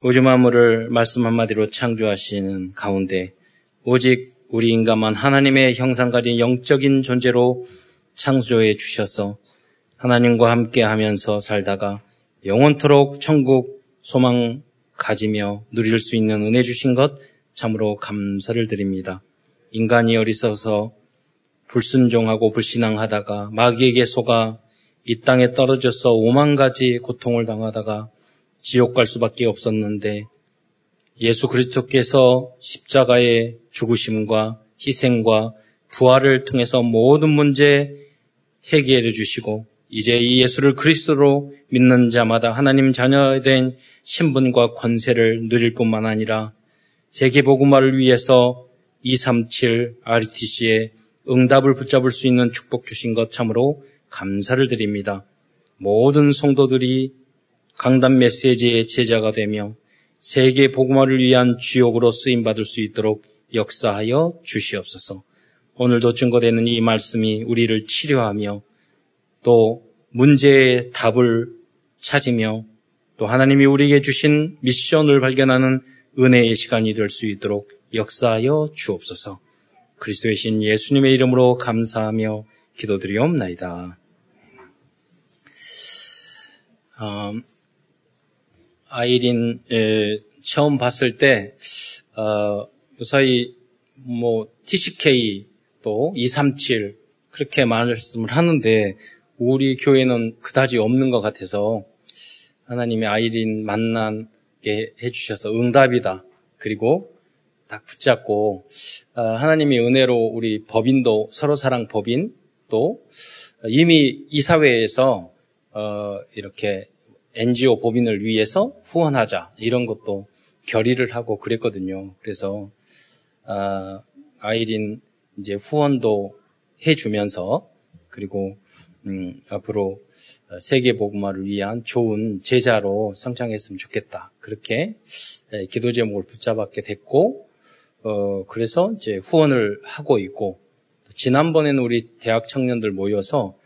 우주 만물을 말씀 한마디로 창조하시는 가운데 오직 우리 인간만 하나님의 형상 가진 영적인 존재로 창조해 주셔서 하나님과 함께 하면서 살다가 영원토록 천국 소망 가지며 누릴 수 있는 은혜 주신 것 참으로 감사를 드립니다. 인간이 어리석어서 불순종하고 불신앙하다가 마귀에게 속아 이 땅에 떨어져서 오만 가지 고통을 당하다가 지옥 갈 수밖에 없었는데 예수 그리스도께서 십자가의 죽으심과 희생과 부활을 통해서 모든 문제 해결해 주시고 이제 이 예수를 그리스도로 믿는 자마다 하나님 자녀된 신분과 권세를 누릴 뿐만 아니라 세계 복음화를 위해서 237 RTC의 응답을 붙잡을 수 있는 축복 주신 것 참으로 감사를 드립니다. 모든 성도들이 강단 메시지의 제자가 되며 세계 복음화를 위한 주역으로 쓰임 받을 수 있도록 역사하여 주시옵소서. 오늘도 증거되는 이 말씀이 우리를 치료하며 또 문제의 답을 찾으며 또 하나님이 우리에게 주신 미션을 발견하는 은혜의 시간이 될 수 있도록 역사하여 주옵소서. 그리스도의 신 예수님의 이름으로 감사하며 기도드리옵나이다. 어, 아이린 에, 처음 봤을 때 어, 요사이 뭐 TCK 또 237 그렇게 말씀을 하는데 우리 교회는 그다지 없는 것 같아서 하나님이 아이린 만나게 해주셔서 응답이다. 그리고 딱 붙잡고 어, 하나님이 은혜로 우리 법인도 서로 사랑 법인 또 이미 이 사회에서 어, 이렇게 NGO 법인을 위해서 후원하자 이런 것도 결의를 하고 그랬거든요. 그래서 아, 아이린 이제 후원도 해주면서 그리고 음, 앞으로 세계 복음화를 위한 좋은 제자로 성장했으면 좋겠다. 그렇게 기도 제목을 붙잡았게 됐고 어, 그래서 이제 후원을 하고 있고 지난번에는 우리 대학 청년들 모여서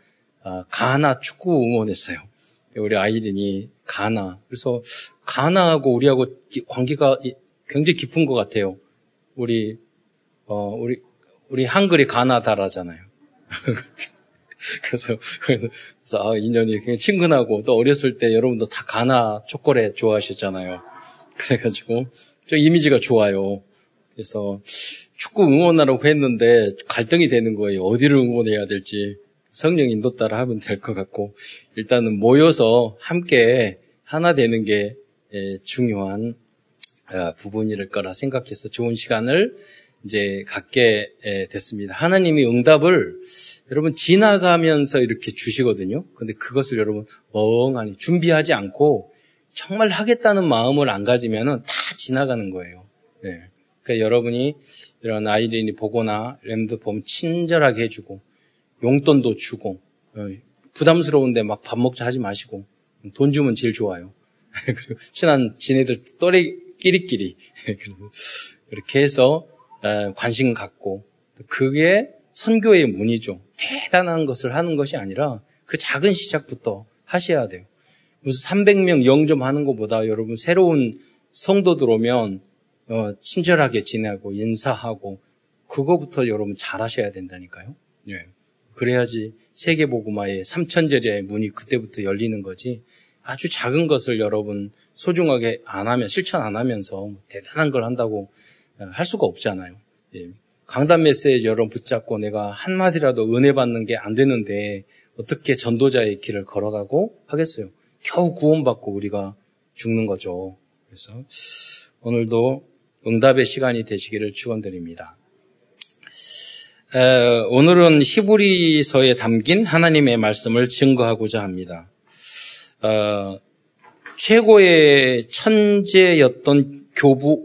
아, 가나 축구 응원했어요. 우리 아이린이 가나. 그래서 가나하고 우리하고 관계가 굉장히 깊은 것 같아요. 우리 어 우리 우리 한글이 가나다라잖아요. 그래서 그래서, 아, 인연이 굉장히 친근하고 또 어렸을 때 여러분도 다 가나 초콜릿 좋아하셨잖아요. 그래가지고 좀 이미지가 좋아요. 그래서 축구 응원하라고 했는데 갈등이 되는 거예요. 어디를 응원해야 될지. 성령 인도 따라 하면 될 것 같고 일단은 모여서 함께 하나 되는 게 예, 중요한 어, 부분일 거라 생각해서 좋은 시간을 이제 갖게 예, 됐습니다. 하나님이 응답을 여러분 지나가면서 이렇게 주시거든요. 근데 그것을 여러분 멍하니 준비하지 않고 정말 하겠다는 마음을 안 가지면은 다 지나가는 거예요. 네. 그러니까 여러분이 이런 아이들이 보거나 램드 보면 친절하게 해주고 용돈도 주고 어, 부담스러운데 막 밥 먹자 하지 마시고 돈 주면 제일 좋아요. 그리고 친한 지네들 또래끼리끼리 그렇게 해서 관심 갖고 그게 선교의 문이죠. 대단한 것을 하는 것이 아니라 그 작은 시작부터 하셔야 돼요. 무슨 300명 영점하는 것보다 여러분 새로운 성도 들어오면 어, 친절하게 지내고 인사하고 그거부터 여러분 잘하셔야 된다니까요. 예. 그래야지 세계복음화의 삼천제자의 문이 그때부터 열리는 거지. 아주 작은 것을 여러분 소중하게 안 하면 실천 안 하면서 대단한 걸 한다고 어, 할 수가 없잖아요. 예. 강단 메시지 여러분 붙잡고 내가 한마디라도 은혜 받는 게 안 되는데 어떻게 전도자의 길을 걸어가고 하겠어요. 겨우 구원받고 우리가 죽는 거죠. 그래서 오늘도 응답의 시간이 되시기를 축원드립니다. 오늘은 히브리서에 담긴 하나님의 말씀을 증거하고자 합니다. 어, 최고의 천재였던 교부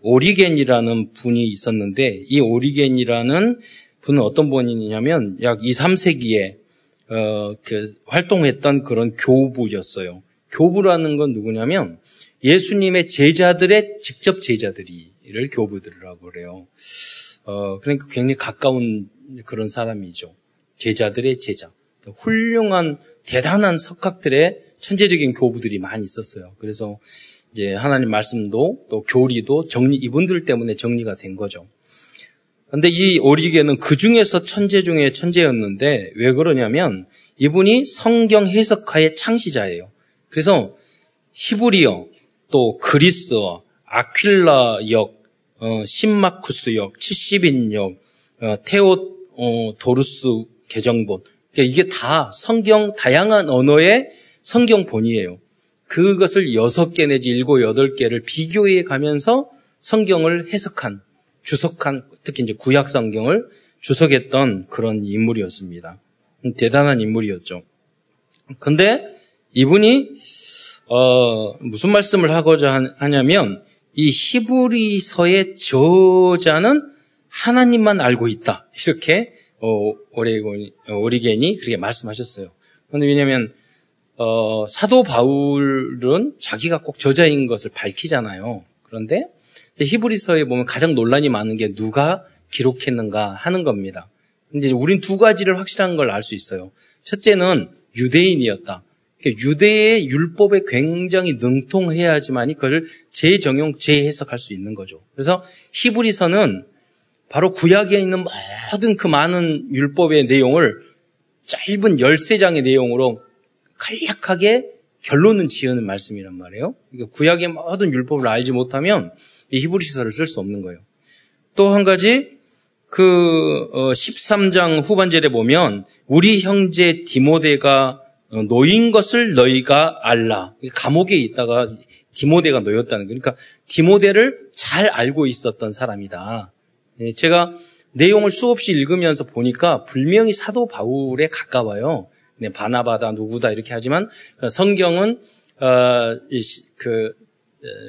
오리겐이라는 분이 있었는데 이 오리겐이라는 분은 어떤 분이냐면 약 2, 3세기에 어, 그 활동했던 그런 교부였어요. 교부라는 건 누구냐면 예수님의 제자들의 직접 제자들이를 교부들이라고 그래요. 어, 그러니까 굉장히 가까운 그런 사람이죠. 제자들의 제자. 훌륭한, 대단한 석학들의 천재적인 교부들이 많이 있었어요. 그래서 이제 하나님 말씀도 또 교리도 정리 이분들 때문에 정리가 된 거죠. 근데 이 오리게는 그 중에서 천재 중에 천재였는데 왜 그러냐면 이분이 성경 해석가의 창시자예요. 그래서 히브리어, 또 그리스어, 아퀼라 역, 어, 신마쿠스역, 70인역, 어, 테오 어, 도루스 개정본. 그러니까 이게 다 성경 다양한 언어의 성경본이에요. 그것을 여섯 개 내지 일곱 여덟 개를 비교해 가면서 성경을 해석한, 주석한, 특히 이제 구약 성경을 주석했던 그런 인물이었습니다. 대단한 인물이었죠. 근데 이분이 어, 무슨 말씀을 하고자 하냐면 이 히브리서의 저자는 하나님만 알고 있다. 이렇게 어, 오리겐이, 오리겐이 그렇게 말씀하셨어요. 그런데 왜냐하면 어, 사도 바울은 자기가 꼭 저자인 것을 밝히잖아요. 그런데 히브리서에 보면 가장 논란이 많은 게 누가 기록했는가 하는 겁니다. 이제 우린 두 가지를 확실한 걸 알 수 있어요. 첫째는 유대인이었다. 그러니까 유대의 율법에 굉장히 능통해야지만이 그걸 재정용, 재해석할 수 있는 거죠. 그래서 히브리서는 바로 구약에 있는 모든 그 많은 율법의 내용을 짧은 13장의 내용으로 간략하게 결론은 지어는 말씀이란 말이에요. 그러니까 구약의 모든 율법을 알지 못하면 이 히브리서를 쓸 수 없는 거예요. 또 한 가지 그 13장 어, 후반절에 보면 우리 형제 디모데가 어, 노인 것을 너희가 알라. 감옥에 있다가 디모데가 놓였다는 거. 그러니까 디모데를 잘 알고 있었던 사람이다. 예, 제가 내용을 수없이 읽으면서 보니까 분명히 사도 바울에 가까워요. 네, 바나바다 누구다 이렇게 하지만 성경은 어, 그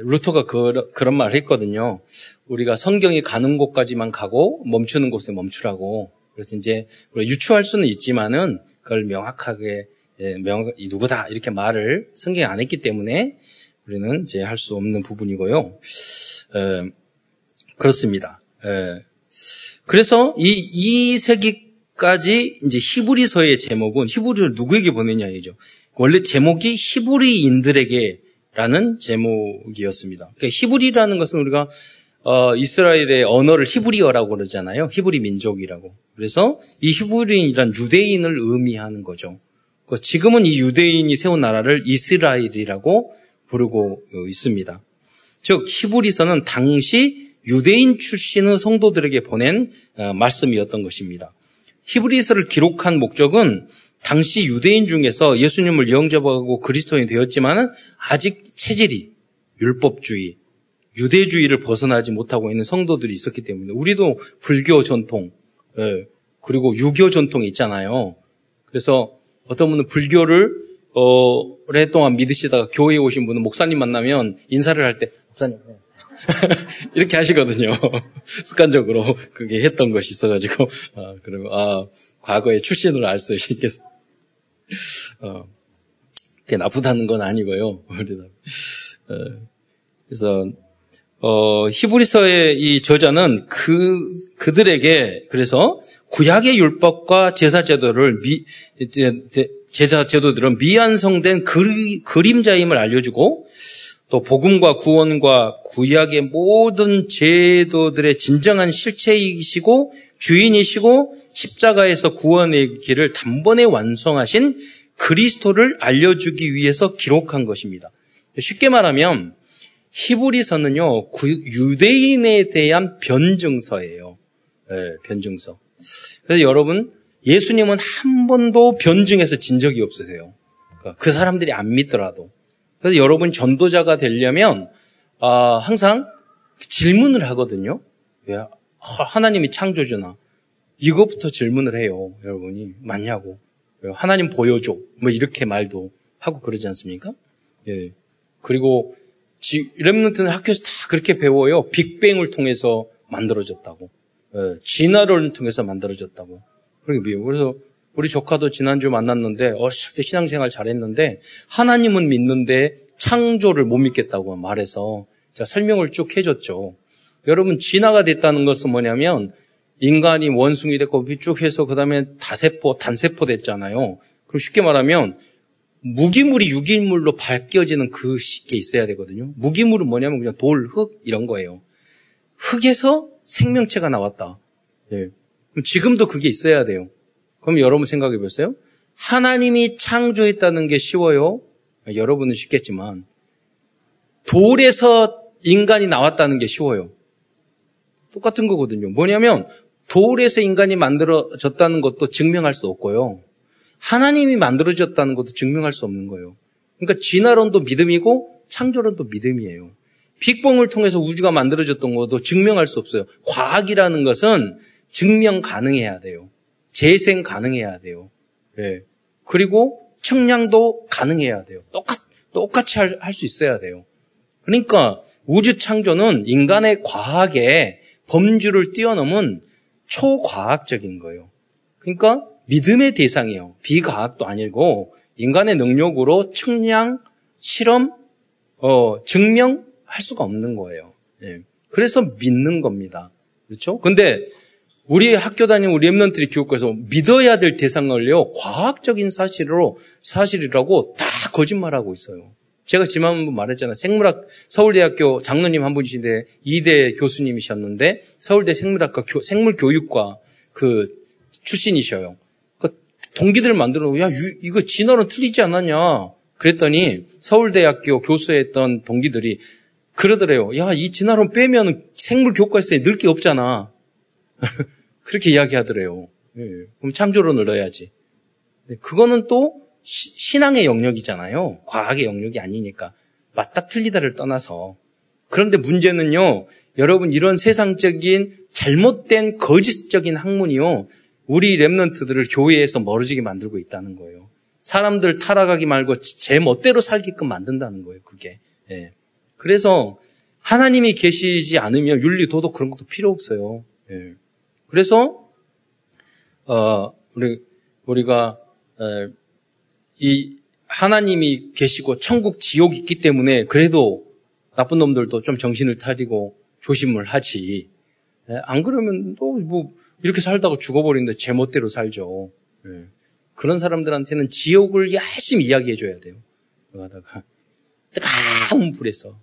루터가 그, 그런 말을 했거든요. 우리가 성경이 가는 곳까지만 가고 멈추는 곳에 멈추라고. 그래서 이제 유추할 수는 있지만은 그걸 명확하게 예, 명 누구다 이렇게 말을 성경에 안 했기 때문에 우리는 이제 할 수 없는 부분이고요. 에, 그렇습니다. 에, 그래서 이, 이 세기까지 이제 히브리서의 제목은 히브리를 누구에게 보내냐 이죠. 원래 제목이 히브리인들에게라는 제목이었습니다. 그러니까 히브리라는 것은 우리가 어, 이스라엘의 언어를 히브리어라고 그러잖아요. 히브리 민족이라고. 그래서 이 히브리인이란 유대인을 의미하는 거죠. 그 지금은 이 유대인이 세운 나라를 이스라엘이라고 부르고 있습니다. 즉 히브리서는 당시 유대인 출신의 성도들에게 보낸 어, 말씀이었던 것입니다. 히브리서를 기록한 목적은 당시 유대인 중에서 예수님을 영접하고 그리스도인이 되었지만 아직 체질이 율법주의, 유대주의를 벗어나지 못하고 있는 성도들이 있었기 때문에 우리도 불교 전통 예, 그리고 유교 전통이 있잖아요. 그래서 어떤 분은 불교를 어, 오랫동안 믿으시다가 교회에 오신 분은 목사님 만나면 인사를 할 때 목사님 이렇게 하시거든요. 습관적으로 그게 했던 것이 있어가지고 아, 그리고 아 과거의 출신을 알수 있겠어. 어, 그게 나쁘다는 건 아니고요. 어, 그래서 어, 히브리서의 이 저자는 그 그들에게 그래서 구약의 율법과 제사 제도를 미, 제사 제도들은 미완성된 그리, 그림자임을 알려주고 또 복음과 구원과 구약의 모든 제도들의 진정한 실체이시고 주인이시고 십자가에서 구원의 길을 단번에 완성하신 그리스도를 알려주기 위해서 기록한 것입니다. 쉽게 말하면 히브리서는요 유대인에 대한 변증서예요. 네, 변증서. 그래서 여러분, 예수님은 한 번도 변증해서 진 적이 없으세요. 그러니까 그 사람들이 안 믿더라도. 그래서 여러분 전도자가 되려면 아, 항상 질문을 하거든요. 왜 하나님이 창조주나 이것부터 질문을 해요. 여러분이 맞냐고. 하나님 보여줘. 뭐 이렇게 말도 하고 그러지 않습니까? 예. 그리고 렘넌트는 학교에서 다 그렇게 배워요. 빅뱅을 통해서 만들어졌다고. 예, 진화론을 통해서 만들어졌다고. 그렇게 미워. 그래서 우리 조카도 지난주 만났는데 어렸을 때 신앙생활 잘했는데 하나님은 믿는데 창조를 못 믿겠다고 말해서 제가 설명을 쭉 해줬죠. 여러분 진화가 됐다는 것은 뭐냐면 인간이 원숭이 됐고 쭉 해서 그 다음에 다세포, 단세포 됐잖아요. 그럼 쉽게 말하면 무기물이 유기물로 바뀌어지는 그게 있어야 되거든요. 무기물은 뭐냐면 그냥 돌, 흙 이런 거예요. 흙에서 생명체가 나왔다. 예. 그럼 지금도 그게 있어야 돼요. 그럼 여러분 생각해 보세요. 하나님이 창조했다는 게 쉬워요. 여러분은 쉽겠지만 돌에서 인간이 나왔다는 게 쉬워요. 똑같은 거거든요. 뭐냐면 돌에서 인간이 만들어졌다는 것도 증명할 수 없고요. 하나님이 만들어졌다는 것도 증명할 수 없는 거예요. 그러니까 진화론도 믿음이고 창조론도 믿음이에요. 빅봉을 통해서 우주가 만들어졌던 것도 증명할 수 없어요. 과학이라는 것은 증명 가능해야 돼요. 재생 가능해야 돼요. 네. 그리고 측량도 가능해야 돼요. 똑같, 똑같이 할 수 있어야 돼요. 그러니까 우주 창조는 인간의 과학의 범주를 뛰어넘은 초과학적인 거예요. 그러니까 믿음의 대상이에요. 비과학도 아니고 인간의 능력으로 측량, 실험, 어, 증명할 수가 없는 거예요. 예. 그래서 믿는 겁니다. 그렇죠? 근데 우리 학교 다니는 우리 랩런들이 교육과에서 믿어야 될 대상을요, 과학적인 사실로, 사실이라고 다 거짓말하고 있어요. 제가 지난 번 말했잖아요. 생물학, 서울대학교 장로님 한 분이신데, 이대 교수님이셨는데, 서울대 생물학과, 교, 생물교육과 그 출신이셔요. 그 동기들 만들어 놓고, 야, 유, 이거 진화론 틀리지 않았냐. 그랬더니 서울대학교 교수했던 동기들이 그러더래요. 야, 이 진화론 빼면 생물 교과서에 늘 게 없잖아. 그렇게 이야기하더래요. 예, 그럼 창조론을 넣어야지. 그거는 또 시, 신앙의 영역이잖아요. 과학의 영역이 아니니까. 맞다 틀리다를 떠나서. 그런데 문제는요, 여러분 이런 세상적인 잘못된 거짓적인 학문이요, 우리 랩런트들을 교회에서 멀어지게 만들고 있다는 거예요. 사람들 타락하기 말고 제 멋대로 살게끔 만든다는 거예요, 그게. 예. 그래서 하나님이 계시지 않으면 윤리, 도덕 그런 것도 필요 없어요. 예. 그래서 어, 우리 우리가 에, 이 하나님이 계시고 천국 지옥 있기 때문에 그래도 나쁜 놈들도 좀 정신을 차리고 조심을 하지. 에, 안 그러면 또뭐 이렇게 살다가 죽어버리는데 제멋대로 살죠. 예. 그런 사람들한테는 지옥을 열심히 이야기해줘야 돼요. 가다가 뜨거운 불에서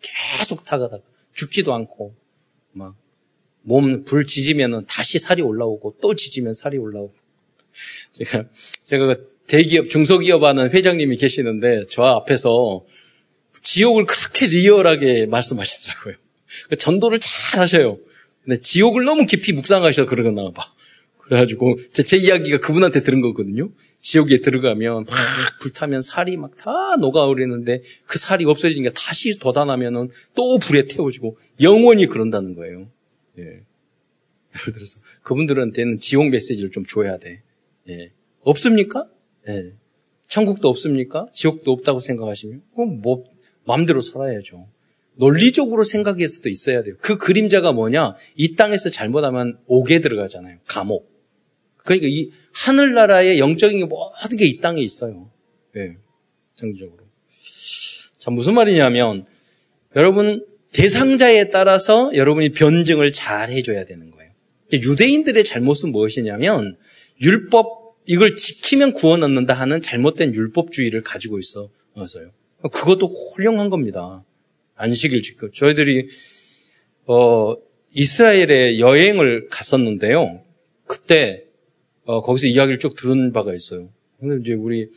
계속 타가다가 죽지도 않고 막 몸 불 지지면은 다시 살이 올라오고 또 지지면 살이 올라오고. 제가 제가 그 대기업 중소기업 하는 회장님이 계시는데 저 앞에서 지옥을 그렇게 리얼하게 말씀하시더라고요. 그 전도를 잘 하셔요. 근데 지옥을 너무 깊이 묵상하셔서 그러나 봐. 그래가지고 제, 제 이야기가 그분한테 들은 거거든요. 지옥에 들어가면 막 불타면 살이 막 다 녹아오르는데 그 살이 없어지니까 다시 돋아나면은 또 불에 태워지고 영원히 그런다는 거예요. 예. 예를 들어서 그분들한테는 지옥 메시지를 좀 줘야 돼. 예. 없습니까? 예. 천국도 없습니까? 지옥도 없다고 생각하시면 그럼 뭐 마음대로 살아야죠. 논리적으로 생각해서도 있어야 돼요. 그 그림자가 뭐냐? 이 땅에서 잘못하면 옥에 들어가잖아요. 감옥. 그러니까 이 하늘나라의 영적인 게 모든 게 이 땅에 있어요. 예. 정적으로. 자, 무슨 말이냐면 여러분 대상자에 따라서 여러분이 변증을 잘 해줘야 되는 거예요. 유대인들의 잘못은 무엇이냐면 율법 이걸 지키면 구원 얻는다 하는 잘못된 율법주의를 가지고 있어서요. 그것도 훌륭한 겁니다. 안식일 지켜. 저희들이 어, 이스라엘에 여행을 갔었는데요. 그때 어, 거기서 이야기를 쭉 들은 바가 있어요. 근데 이제 우리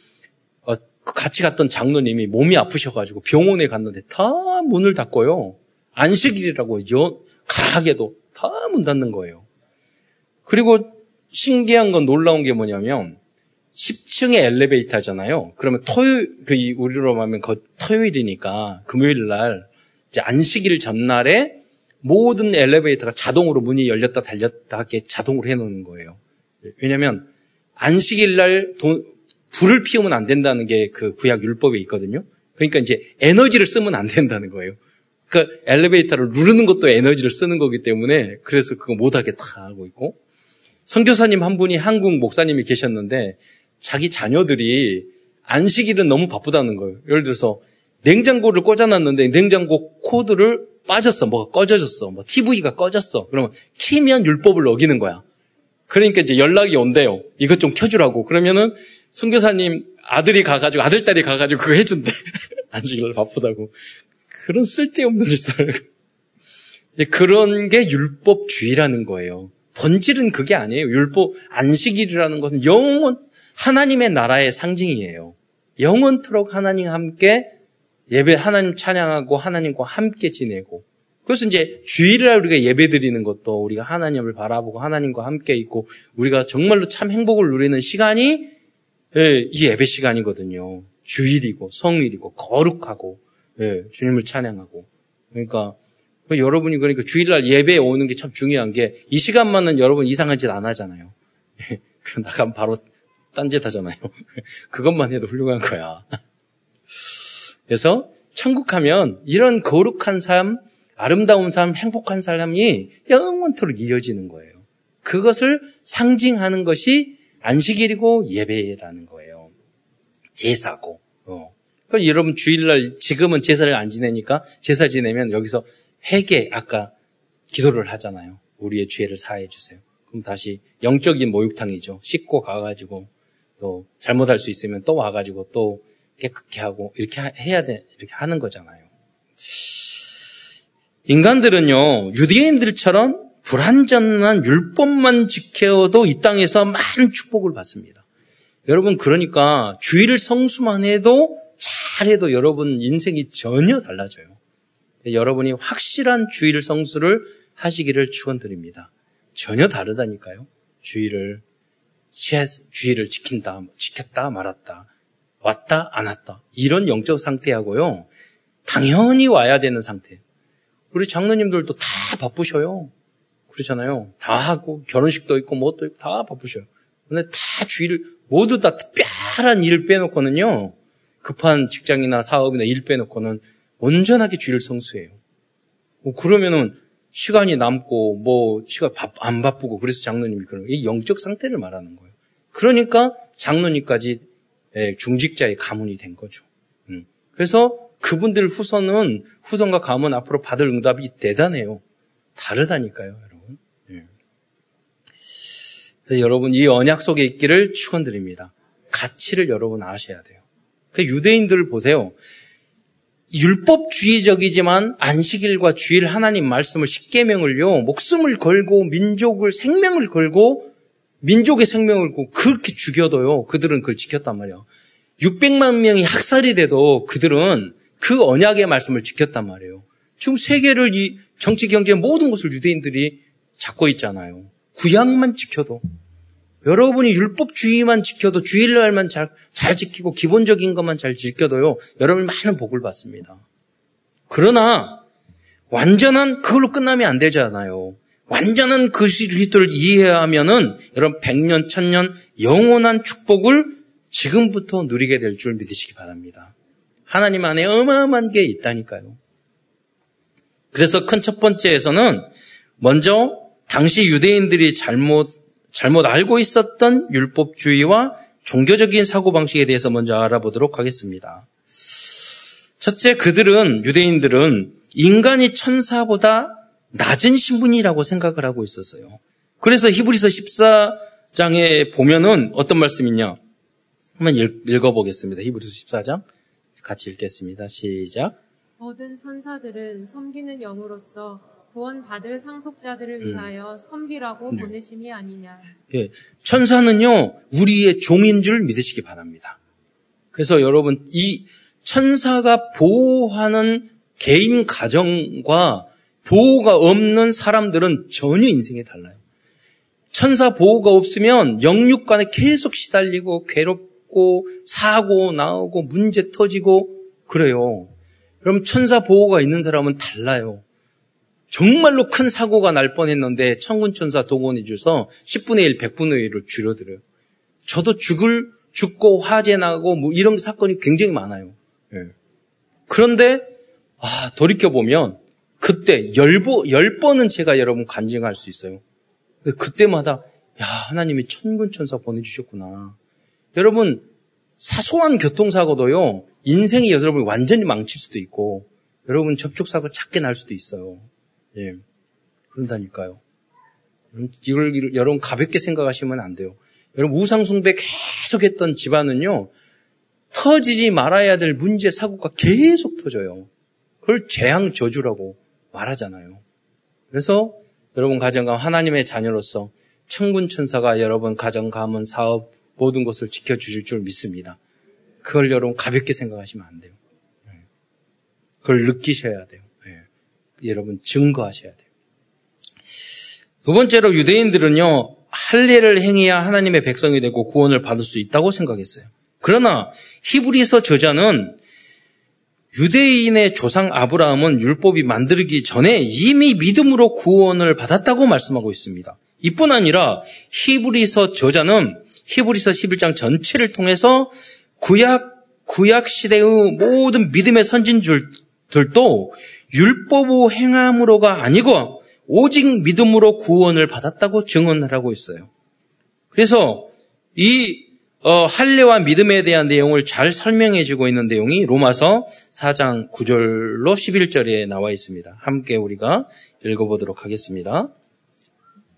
어, 같이 갔던 장로님이 몸이 아프셔가지고 병원에 갔는데 다 문을 닫고요. 안식일이라고 여, 가게도 다 문 닫는 거예요. 그리고 신기한 건 놀라운 게 뭐냐면 10층의 엘리베이터잖아요. 그러면 토요일, 그 우리로 하면 그 토요일이니까 금요일 날 이제 안식일 전날에 모든 엘리베이터가 자동으로 문이 열렸다 닫렸다 하게 자동으로 해놓는 거예요. 왜냐하면 안식일 날 돈, 불을 피우면 안 된다는 게 그 구약 율법에 있거든요. 그러니까 이제 에너지를 쓰면 안 된다는 거예요. 그 엘리베이터를 누르는 것도 에너지를 쓰는 거기 때문에 그래서 그거 못하게 다 하고 있고 선교사님 한 분이 한국 목사님이 계셨는데 자기 자녀들이 안식일은 너무 바쁘다는 거예요. 예를 들어서 냉장고를 꽂아놨는데 냉장고 코드를 빠졌어. 뭐가 꺼져졌어. 뭐 TV가 꺼졌어. 그러면 키면 율법을 어기는 거야. 그러니까 이제 연락이 온대요. 이것 좀 켜주라고. 그러면은 선교사님 아들이 가가지고 아들딸이 가가지고 그거 해준대. 안식일 바쁘다고. 그런 쓸데없는 짓을. 그런 게 율법주의라는 거예요. 본질은 그게 아니에요. 율법 안식일이라는 것은 영원 하나님의 나라의 상징이에요. 영원토록 하나님 함께 예배 하나님 찬양하고 하나님과 함께 지내고 그래서 이제 주일날 우리가 예배 드리는 것도 우리가 하나님을 바라보고 하나님과 함께 있고 우리가 정말로 참 행복을 누리는 시간이 예, 이 예배 시간이거든요. 주일이고 성일이고 거룩하고 예, 주님을 찬양하고 그러니까 여러분이 그러니까 주일날 예배에 오는 게 참 중요한 게 이 시간만은 여러분 이상한 짓 안 하잖아요. 그 나가면 바로 딴짓 하잖아요. 그것만 해도 훌륭한 거야. 그래서 천국 하면 이런 거룩한 삶, 아름다운 삶, 행복한 삶이 영원토록 이어지는 거예요. 그것을 상징하는 것이 안식일이고 예배라는 거예요. 제사고. 어. 그러니까 여러분 주일날 지금은 제사를 안 지내니까 제사 지내면 여기서 회개 아까 기도를 하잖아요. 우리의 죄를 사해 주세요. 그럼 다시 영적인 목욕탕이죠. 씻고 가가지고 또 잘못할 수 있으면 또 와가지고 또 깨끗게 하고 이렇게 해야 돼 이렇게 하는 거잖아요. 인간들은요 유대인들처럼 불완전한 율법만 지켜도 이 땅에서 많은 축복을 받습니다. 여러분 그러니까 주의를 성수만 해도 잘해도 여러분 인생이 전혀 달라져요. 여러분이 확실한 주의를 성수를 하시기를 축원드립니다. 전혀 다르다니까요. 주의를 주의를 지킨다, 지켰다, 말았다, 왔다, 안 왔다 이런 영적 상태하고요. 당연히 와야 되는 상태. 우리 장로님들도 다 바쁘셔요. 그렇잖아요. 다 하고 결혼식도 있고 뭐도 있고 다 바쁘셔요. 근데 다 주의를 모두 다 특별한 일 빼놓고는요. 급한 직장이나 사업이나 일 빼놓고는 온전하게 주의를 성수해요. 뭐 그러면은 시간이 남고 뭐 시간 안 바쁘고 그래서 장로님이 그런 이 영적 상태를 말하는 거예요. 그러니까 장로님까지 예, 중직자의 가문이 된 거죠. 음. 그래서 그분들 후손은 후손과 가문 앞으로 받을 응답이 대단해요. 다르다니까요, 여러분. 예. 여러분 이 언약 속에 있기를 축원드립니다. 가치를 여러분 아셔야 돼요. 그 유대인들을 보세요. 율법주의적이지만 안식일과 주일 하나님 말씀을 십계명을요 목숨을 걸고 민족을 생명을 걸고 민족의 생명을 그렇게 죽여도요 그들은 그걸 지켰단 말이에요. 600만 명이 학살이 돼도 그들은 그 언약의 말씀을 지켰단 말이에요. 지금 세계를 이 정치 경제 모든 것을 유대인들이 잡고 있잖아요. 구약만 지켜도 여러분이 율법주의만 지켜도 주일날만 잘, 잘 지키고 기본적인 것만 잘 지켜도요, 여러분이 많은 복을 받습니다. 그러나, 완전한 그걸로 끝나면 안 되잖아요. 완전한 그 그리스도를 이해하면은 여러분 백년 천년 영원한 축복을 지금부터 누리게 될 줄 믿으시기 바랍니다. 하나님 안에 어마어마한 게 있다니까요. 그래서 큰 첫 번째에서는 먼저 당시 유대인들이 잘못 잘못 알고 있었던 율법주의와 종교적인 사고방식에 대해서 먼저 알아보도록 하겠습니다. 첫째, 그들은, 유대인들은 인간이 천사보다 낮은 신분이라고 생각을 하고 있었어요. 그래서 히브리서 14장에 보면은 어떤 말씀이냐? 한번 읽어보겠습니다. 히브리서 14장. 같이 읽겠습니다. 시작. 모든 천사들은 섬기는 영으로서 구원받을 상속자들을 음. 위하여 섬기라고 네. 보내심이 아니냐. 예. 천사는요, 우리의 종인 줄 믿으시기 바랍니다. 그래서 여러분, 이 천사가 보호하는 개인 가정과 보호가 없는 사람들은 전혀 인생이 달라요. 천사 보호가 없으면 영육간에 계속 시달리고 괴롭고 사고 나오고 문제 터지고 그래요. 그럼 천사 보호가 있는 사람은 달라요. 정말로 큰 사고가 날 뻔했는데 천군천사 동원해 줘서 10분의 1, 100분의 1을 줄여드려요. 저도 죽을 죽고 화재 나고 뭐 이런 사건이 굉장히 많아요. 예. 그런데 아, 돌이켜 보면 그때 열보, 열 번은 제가 여러분 간증할 수 있어요. 그때마다 야 하나님이 천군 천사 보내주셨구나. 여러분 사소한 교통사고도요 인생이 여러분 완전히 망칠 수도 있고 여러분 접촉사고 작게 날 수도 있어요. 예. 그런다니까요. 이걸 여러분 가볍게 생각하시면 안 돼요. 여러분 우상숭배 계속했던 집안은요 터지지 말아야 될 문제 사고가 계속 터져요. 그걸 재앙 저주라고 말하잖아요. 그래서 여러분 가정감 하나님의 자녀로서 천군 천사가 여러분 가정 가문 사업 모든 것을 지켜 주실 줄 믿습니다. 그걸 여러분 가볍게 생각하시면 안 돼요. 네. 그걸 느끼셔야 돼요. 네. 여러분 증거하셔야 돼요. 두 번째로 유대인들은요 할례를 행해야 하나님의 백성이 되고 구원을 받을 수 있다고 생각했어요. 그러나 히브리서 저자는 유대인의 조상 아브라함은 율법이 만들기 전에 이미 믿음으로 구원을 받았다고 말씀하고 있습니다. 이뿐 아니라 히브리서 저자는 히브리서 11장 전체를 통해서 구약 구약 시대의 모든 믿음의 선진들도 율법의 행함으로가 아니고 오직 믿음으로 구원을 받았다고 증언을 하고 있어요. 그래서 이 어, 할례와 믿음에 대한 내용을 잘 설명해주고 있는 내용이 로마서 4장 9절로 11절에 나와 있습니다. 함께 우리가 읽어보도록 하겠습니다.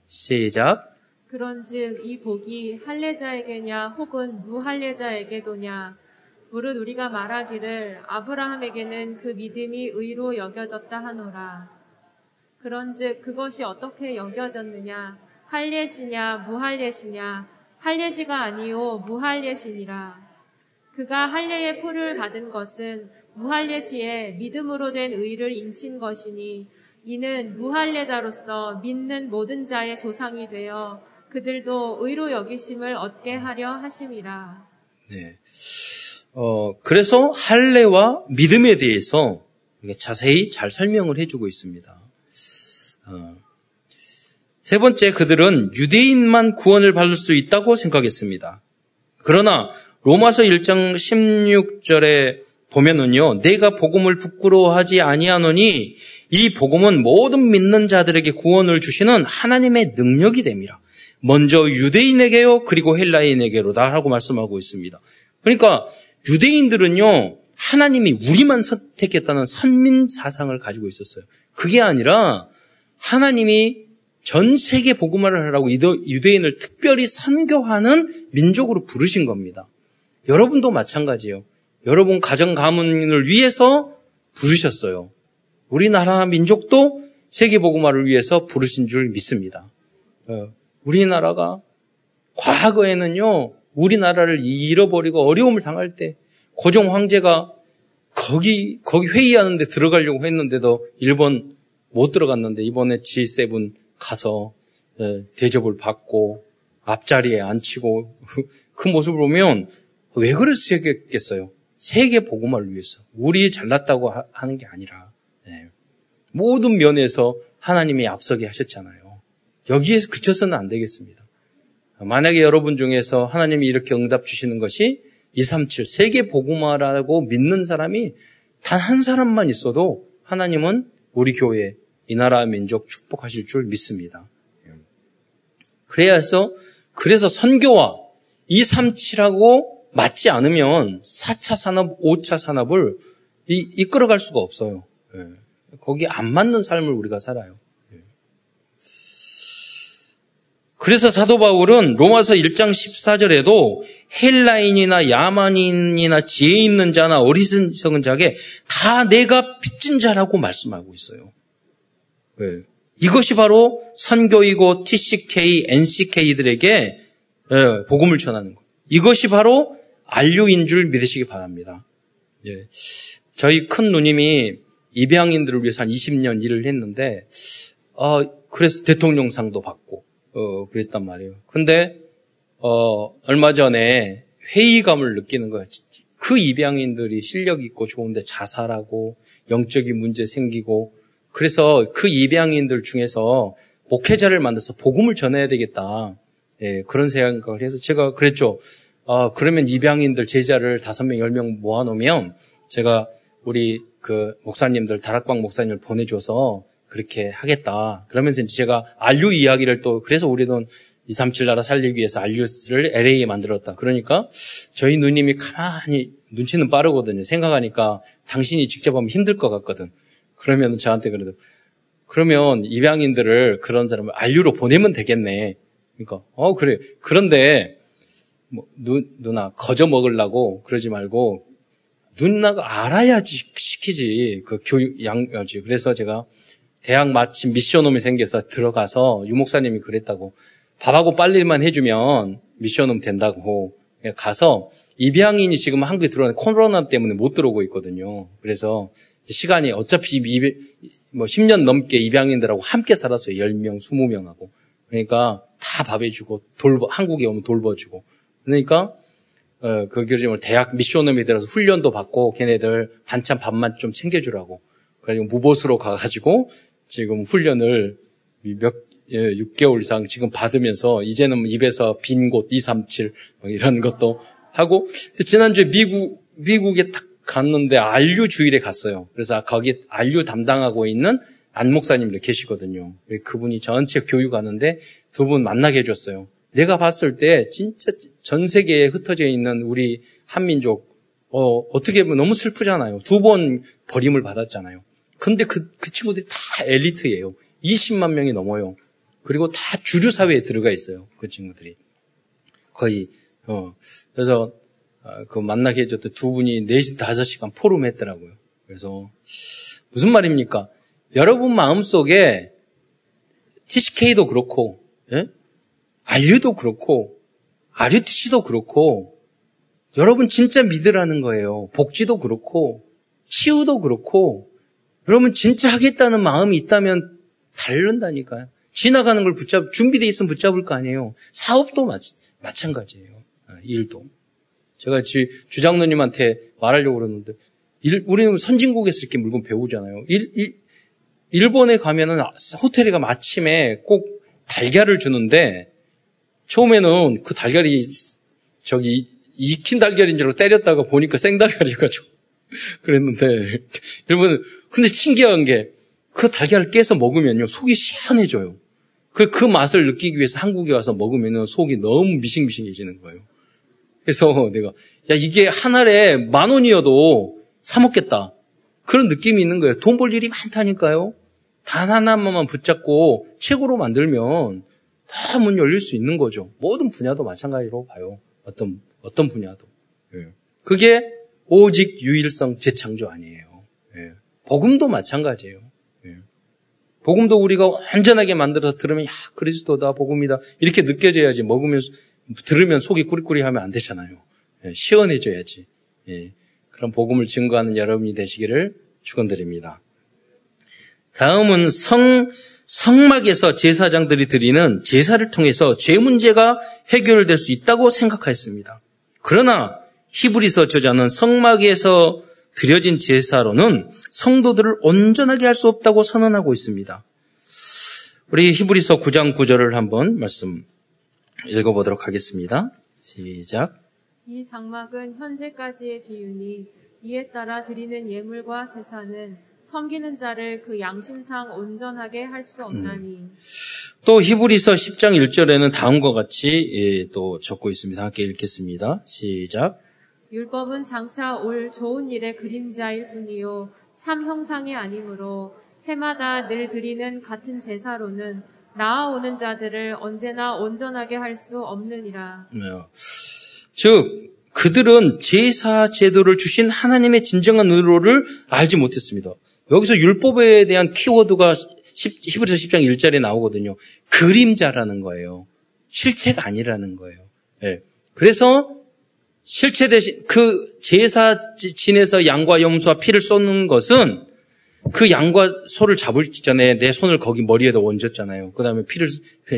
시작. 그런즉 이 복이 할례자에게냐 혹은 무할례자에게도냐 무릇 우리가 말하기를 아브라함에게는 그 믿음이 의로 여겨졌다 하노라. 그런즉 그것이 어떻게 여겨졌느냐 할례시냐 무할례시냐 할례시가 아니요 무할례시니라. 그가 할례의 표를 받은 것은 무할례시에 믿음으로 된 의를 인친 것이니 이는 무할례자로서 믿는 모든 자의 조상이 되어 그들도 의로 여기심을 얻게 하려 하심이라. 네. 어, 그래서 할례와 믿음에 대해서 자세히 잘 설명을 해주고 있습니다. 어, 세 번째, 그들은 유대인만 구원을 받을 수 있다고 생각했습니다. 그러나 로마서 1장 16절에 보면은요, 내가 복음을 부끄러워하지 아니하노니 이 복음은 모든 믿는 자들에게 구원을 주시는 하나님의 능력이 됩니다. 먼저 유대인에게요, 그리고 헬라인에게로다 하고 말씀하고 있습니다. 그러니까 유대인들은요, 하나님이 우리만 선택했다는 선민 사상을 가지고 있었어요. 그게 아니라 하나님이 전 세계 복음화를 하라고 유대인을 특별히 선교하는 민족으로 부르신 겁니다. 여러분도 마찬가지예요. 여러분 가정 가문을 위해서 부르셨어요. 우리나라 민족도 세계 복음화를 위해서 부르신 줄 믿습니다. 어, 우리나라가 과거에는요, 우리나라를 잃어버리고 어려움을 당할 때 고종 황제가 거기 거기 회의하는데 들어가려고 했는데도 일본 못 들어갔는데 이번에 G7 가서 예, 대접을 받고 앞자리에 앉히고 그 모습을 보면 왜 그랬겠어요? 세계 복음화를 위해서 우리 잘났다고 하는 게 아니라 네. 모든 면에서 하나님이 앞서게 하셨잖아요. 여기에서 그쳐서는 안 되겠습니다. 만약에 여러분 중에서 하나님이 이렇게 응답 주시는 것이 237 세계 복음화라고 믿는 사람이 단 한 사람만 있어도 하나님은 우리 교회 이 나라 민족 축복하실 줄 믿습니다. 그래서 그래서 선교와 237하고 맞지 않으면 4차 산업, 5차 산업을 이, 끌어갈 수가 없어요. 예. 거기 안 맞는 삶을 우리가 살아요. 예. 그래서 사도 바울은 로마서 1장 14절에도 헬라인이나 야만인이나 지혜 있는 자나 어리석은 자에게 다 내가 빚진 자라고 말씀하고 있어요. 네. 이것이 바로 선교이고 TCK, NCK들에게 네, 복음을 전하는 것. 이것이 바로 안류인 줄 믿으시기 바랍니다. 예. 저희 큰 누님이 입양인들을 위해서 한 20년 일을 했는데, 어, 그래서 대통령상도 받고, 어, 그랬단 말이에요. 근데, 어, 얼마 전에 회의감을 느끼는 거예요. 그 입양인들이 실력 있고 좋은데 자살하고, 영적인 문제 생기고, 그래서 그 입양인들 중에서 목회자를 만들어서 복음을 전해야 되겠다. 예, 그런 생각을 해서 제가 그랬죠. 아, 그러면 입양인들 제자를 다섯 명, 열 명 모아놓으면 제가 우리 그 목사님들, 다락방 목사님을 보내줘서 그렇게 하겠다. 그러면서 제가 알류 이야기를 또, 그래서 우리는 237 나라 살리기 위해서 알류스를 LA에 만들었다. 그러니까 저희 누님이 가만히 눈치는 빠르거든요. 생각하니까 당신이 직접 하면 힘들 것 같거든. 그러면 저한테 그래도 그러면 입양인들을 그런 사람을 안류로 보내면 되겠네. 그러니까 어 그래. 그런데 뭐, 누, 누나, 거저 먹으려고 그러지 말고, 누나가 알아야지 시키지. 그 교육, 양여지. 그래서 제가 대학 마침 미션홈이 생겨서 들어가서 유목사님이 그랬다고. 밥하고 빨리만 해주면 미션홈 된다고. 가서 입양인이 지금 한국에 들어오는 코로나 때문에 못 들어오고 있거든요. 그래서 시간이 어차피 뭐 10년 넘게 입양인들하고 함께 살았어요. 10명, 20명하고. 그러니까 다 밥해주고 돌보 한국에 오면 돌봐주고 그러니까 어, 그 교수님을 대학 미션홈에 들어서 훈련도 받고 걔네들 반찬 밥만 좀 챙겨주라고 그래가지고 무보수로 가가지고 지금 훈련을 몇 예, 6개월 이상 지금 받으면서 이제는 입에서 빈 곳 237 이런 것도 하고 지난주에 미국 미국에 딱 갔는데 안류 주일에 갔어요. 그래서 거기 안류 담당하고 있는 안 목사님들 계시거든요. 그분이 전체 교육 하는데 두 분 만나게 해줬어요. 내가 봤을 때 진짜 전 세계에 흩어져 있는 우리 한민족 어, 어떻게 보면 너무 슬프잖아요. 두 번 버림을 받았잖아요. 근데 그, 그 친구들이 다 엘리트예요. 20만 명이 넘어요. 그리고 다 주류 사회에 들어가 있어요. 그 친구들이. 거의, 어, 그래서, 어, 그 만나게 해줬던 두 분이 4시, 5시간 포럼 했더라고요. 그래서, 무슨 말입니까? 여러분 마음속에 TCK도 그렇고, 예? 알류도 그렇고, RUTC도 그렇고, 여러분 진짜 믿으라는 거예요. 복지도 그렇고, 치유도 그렇고, 여러분 진짜 하겠다는 마음이 있다면 다른다니까요. 지나가는 걸 붙잡, 준비되어 있으면 붙잡을 거 아니에요. 사업도 마, 마찬가지예요. 아, 일도. 제가 주, 주장로님한테 말하려고 그러는데, 일, 우리는 선진국에서 이렇게 물건 배우잖아요. 일, 일, 일본에 가면은 호텔에 가 마침에 꼭 달걀을 주는데 처음에는 그 달걀이 저기 익힌 달걀인 줄 알고 때렸다가 보니까 생달걀이가지고 그랬는데 일본은 근데 신기한 게 그 달걀을 깨서 먹으면요 속이 시원해져요. 그, 그 맛을 느끼기 위해서 한국에 와서 먹으면 속이 너무 미싱미싱해지는 거예요. 그래서 내가 야 이게 한 알에 만 원이어도 사 먹겠다. 그런 느낌이 있는 거예요. 돈 벌 일이 많다니까요. 단 하나만 붙잡고 최고로 만들면 다 문 열릴 수 있는 거죠. 모든 분야도 마찬가지로 봐요. 어떤, 어떤 분야도. 예. 그게 오직 유일성 재창조 아니에요. 예. 복음도 마찬가지예요. 예. 복음도 우리가 완전하게 만들어서 들으면, 야, 그리스도다, 복음이다. 이렇게 느껴져야지. 먹으면, 들으면 속이 꾸리꾸리하면 안 되잖아요. 예. 시원해져야지. 예. 그런 복음을 증거하는 여러분이 되시기를 축원드립니다. 다음은 성 성막에서 제사장들이 드리는 제사를 통해서 죄 문제가 해결될 수 있다고 생각하였습니다. 그러나 히브리서 저자는 성막에서 드려진 제사로는 성도들을 온전하게 할 수 없다고 선언하고 있습니다. 우리 히브리서 9장 9절을 한번 말씀 읽어보도록 하겠습니다. 시작. 이 장막은 현재까지의 비유니 이에 따라 드리는 예물과 제사는 섬기는 자를 그 양심상 온전하게 할 수 없나니. 음. 또 히브리서 10장 1절에는 다음과 같이 예, 또 적고 있습니다. 함께 읽겠습니다. 시작. 율법은 장차 올 좋은 일의 그림자일 뿐이요 참 형상이 아니므로 해마다 늘 드리는 같은 제사로는 나아오는 자들을 언제나 온전하게 할 수 없느니라. 네. 즉 그들은 제사 제도를 주신 하나님의 진정한 의로를 알지 못했습니다. 여기서 율법에 대한 키워드가 히브리서 10장 1절에 나오거든요. 그림자라는 거예요. 실체가 아니라는 거예요. 네. 그래서 실체 대신 그 제사 진에서 양과 염소와 피를 쏟는 것은 그 양과 소를 잡을 전에 내 손을 거기 머리에다 얹었잖아요. 그 다음에 피를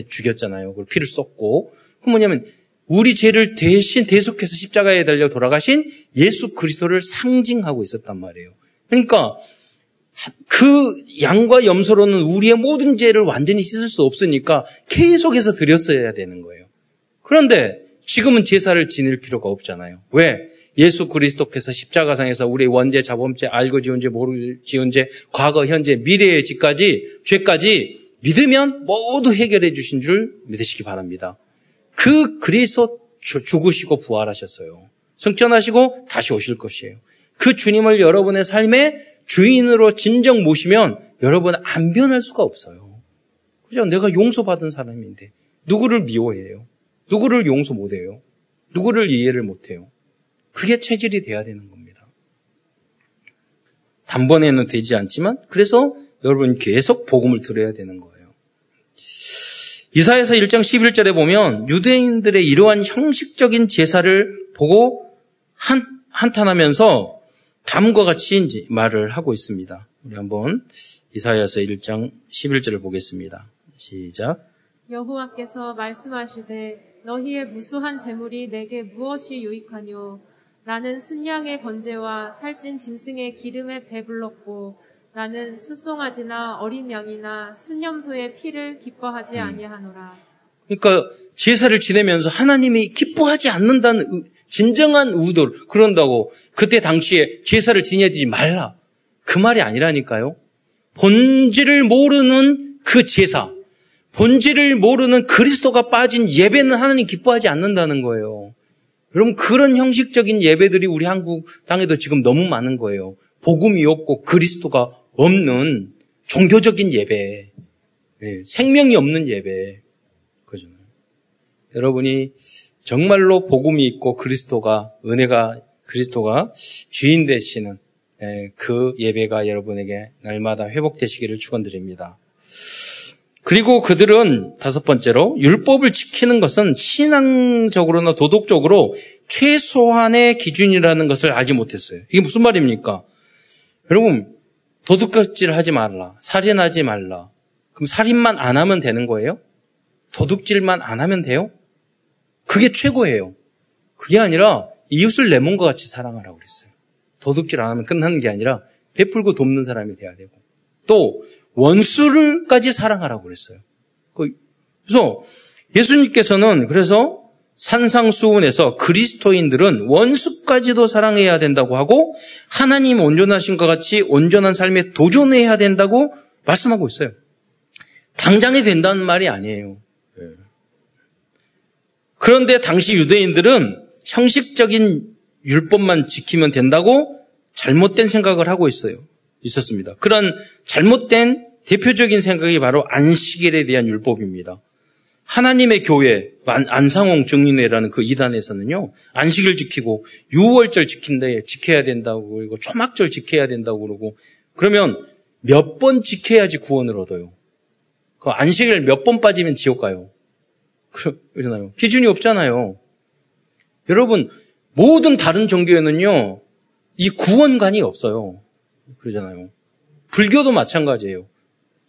죽였잖아요. 그걸 피를 쏟고. 그 뭐냐면 우리 죄를 대신 대속해서 십자가에 달려 돌아가신 예수 그리스도를 상징하고 있었단 말이에요. 그러니까 그 양과 염소로는 우리의 모든 죄를 완전히 씻을 수 없으니까 계속해서 드렸어야 되는 거예요. 그런데 지금은 제사를 지낼 필요가 없잖아요. 왜? 예수 그리스도께서 십자가상에서 우리의 원죄, 자범죄, 알고 지은 죄, 모르고 지은 죄, 과거, 현재, 미래의 죄까지, 죄까지 믿으면 모두 해결해 주신 줄 믿으시기 바랍니다. 그 그리스도 죽으시고 부활하셨어요. 승천하시고 다시 오실 것이에요. 그 주님을 여러분의 삶에 주인으로 진정 모시면 여러분 안 변할 수가 없어요. 그죠? 내가 용서받은 사람인데 누구를 미워해요? 누구를 용서 못해요? 누구를 이해를 못해요. 그게 체질이 돼야 되는 겁니다. 단번에는 되지 않지만 그래서 여러분 계속 복음을 들어야 되는 거예요. 이사에서 1장 11절에 보면 유대인들의 이러한 형식적인 제사를 보고 한, 한탄하면서 다음과 같이 말을 하고 있습니다. 우리 한번 이사야서 1장 11절을 보겠습니다. 시작. 여호와께서 말씀하시되 너희의 무수한 재물이 내게 무엇이 유익하뇨 나는 순양의 번제와 살찐 짐승의 기름에 배불렀고 나는 수송아지나 어린 양이나 순념소의 피를 기뻐하지 음. 아니하노라. 그러니까 제사를 지내면서 하나님이 기뻐하지 않는다는 진정한 의도를 그런다고 그때 당시에 제사를 지내지 말라 그 말이 아니라니까요. 본질을 모르는 그 제사, 본질을 모르는 그리스도가 빠진 예배는 하나님 기뻐하지 않는다는 거예요. 여러분 그런 형식적인 예배들이 우리 한국 땅에도 지금 너무 많은 거예요. 복음이 없고 그리스도가 없는 종교적인 예배, 네, 생명이 없는 예배. 그죠? 여러분이 정말로 복음이 있고 그리스도가 은혜가 그리스도가 주인 되시는 예, 그 예배가 여러분에게 날마다 회복되시기를 축원드립니다. 그리고 그들은 다섯 번째로 율법을 지키는 것은 신앙적으로나 도덕적으로 최소한의 기준이라는 것을 알지 못했어요. 이게 무슨 말입니까? 여러분 도둑질을 하지 말라, 살인하지 말라. 그럼 살인만 안 하면 되는 거예요? 도둑질만 안 하면 돼요? 그게 최고예요. 그게 아니라 이웃을 내 몸과 같이 사랑하라고 그랬어요. 도둑질 안 하면 끝나는 게 아니라 베풀고 돕는 사람이 돼야 되고 또 원수를까지 사랑하라고 그랬어요. 그, 그래서 예수님께서는 그래서 산상수훈에서 그리스도인들은 원수까지도 사랑해야 된다고 하고 하나님 온전하신 것 같이 온전한 삶에 도전해야 된다고 말씀하고 있어요. 당장이 된다는 말이 아니에요. 예. 그런데 당시 유대인들은 형식적인 율법만 지키면 된다고 잘못된 생각을 하고 있어요. 있었습니다. 그런 잘못된 대표적인 생각이 바로 안식일에 대한 율법입니다. 하나님의 교회 안상홍 증인회라는 그 이단에서는요 안식일 지키고 유월절 지킨다 지켜야 된다고 그리고 초막절 지켜야 된다고 그러고 그러면 몇 번 지켜야지 구원을 얻어요. 그 안식일 몇 번 빠지면 지옥 가요. 그러잖아요. 기준이 없잖아요. 여러분 모든 다른 종교에는요 이 구원관이 없어요. 그러잖아요. 불교도 마찬가지예요.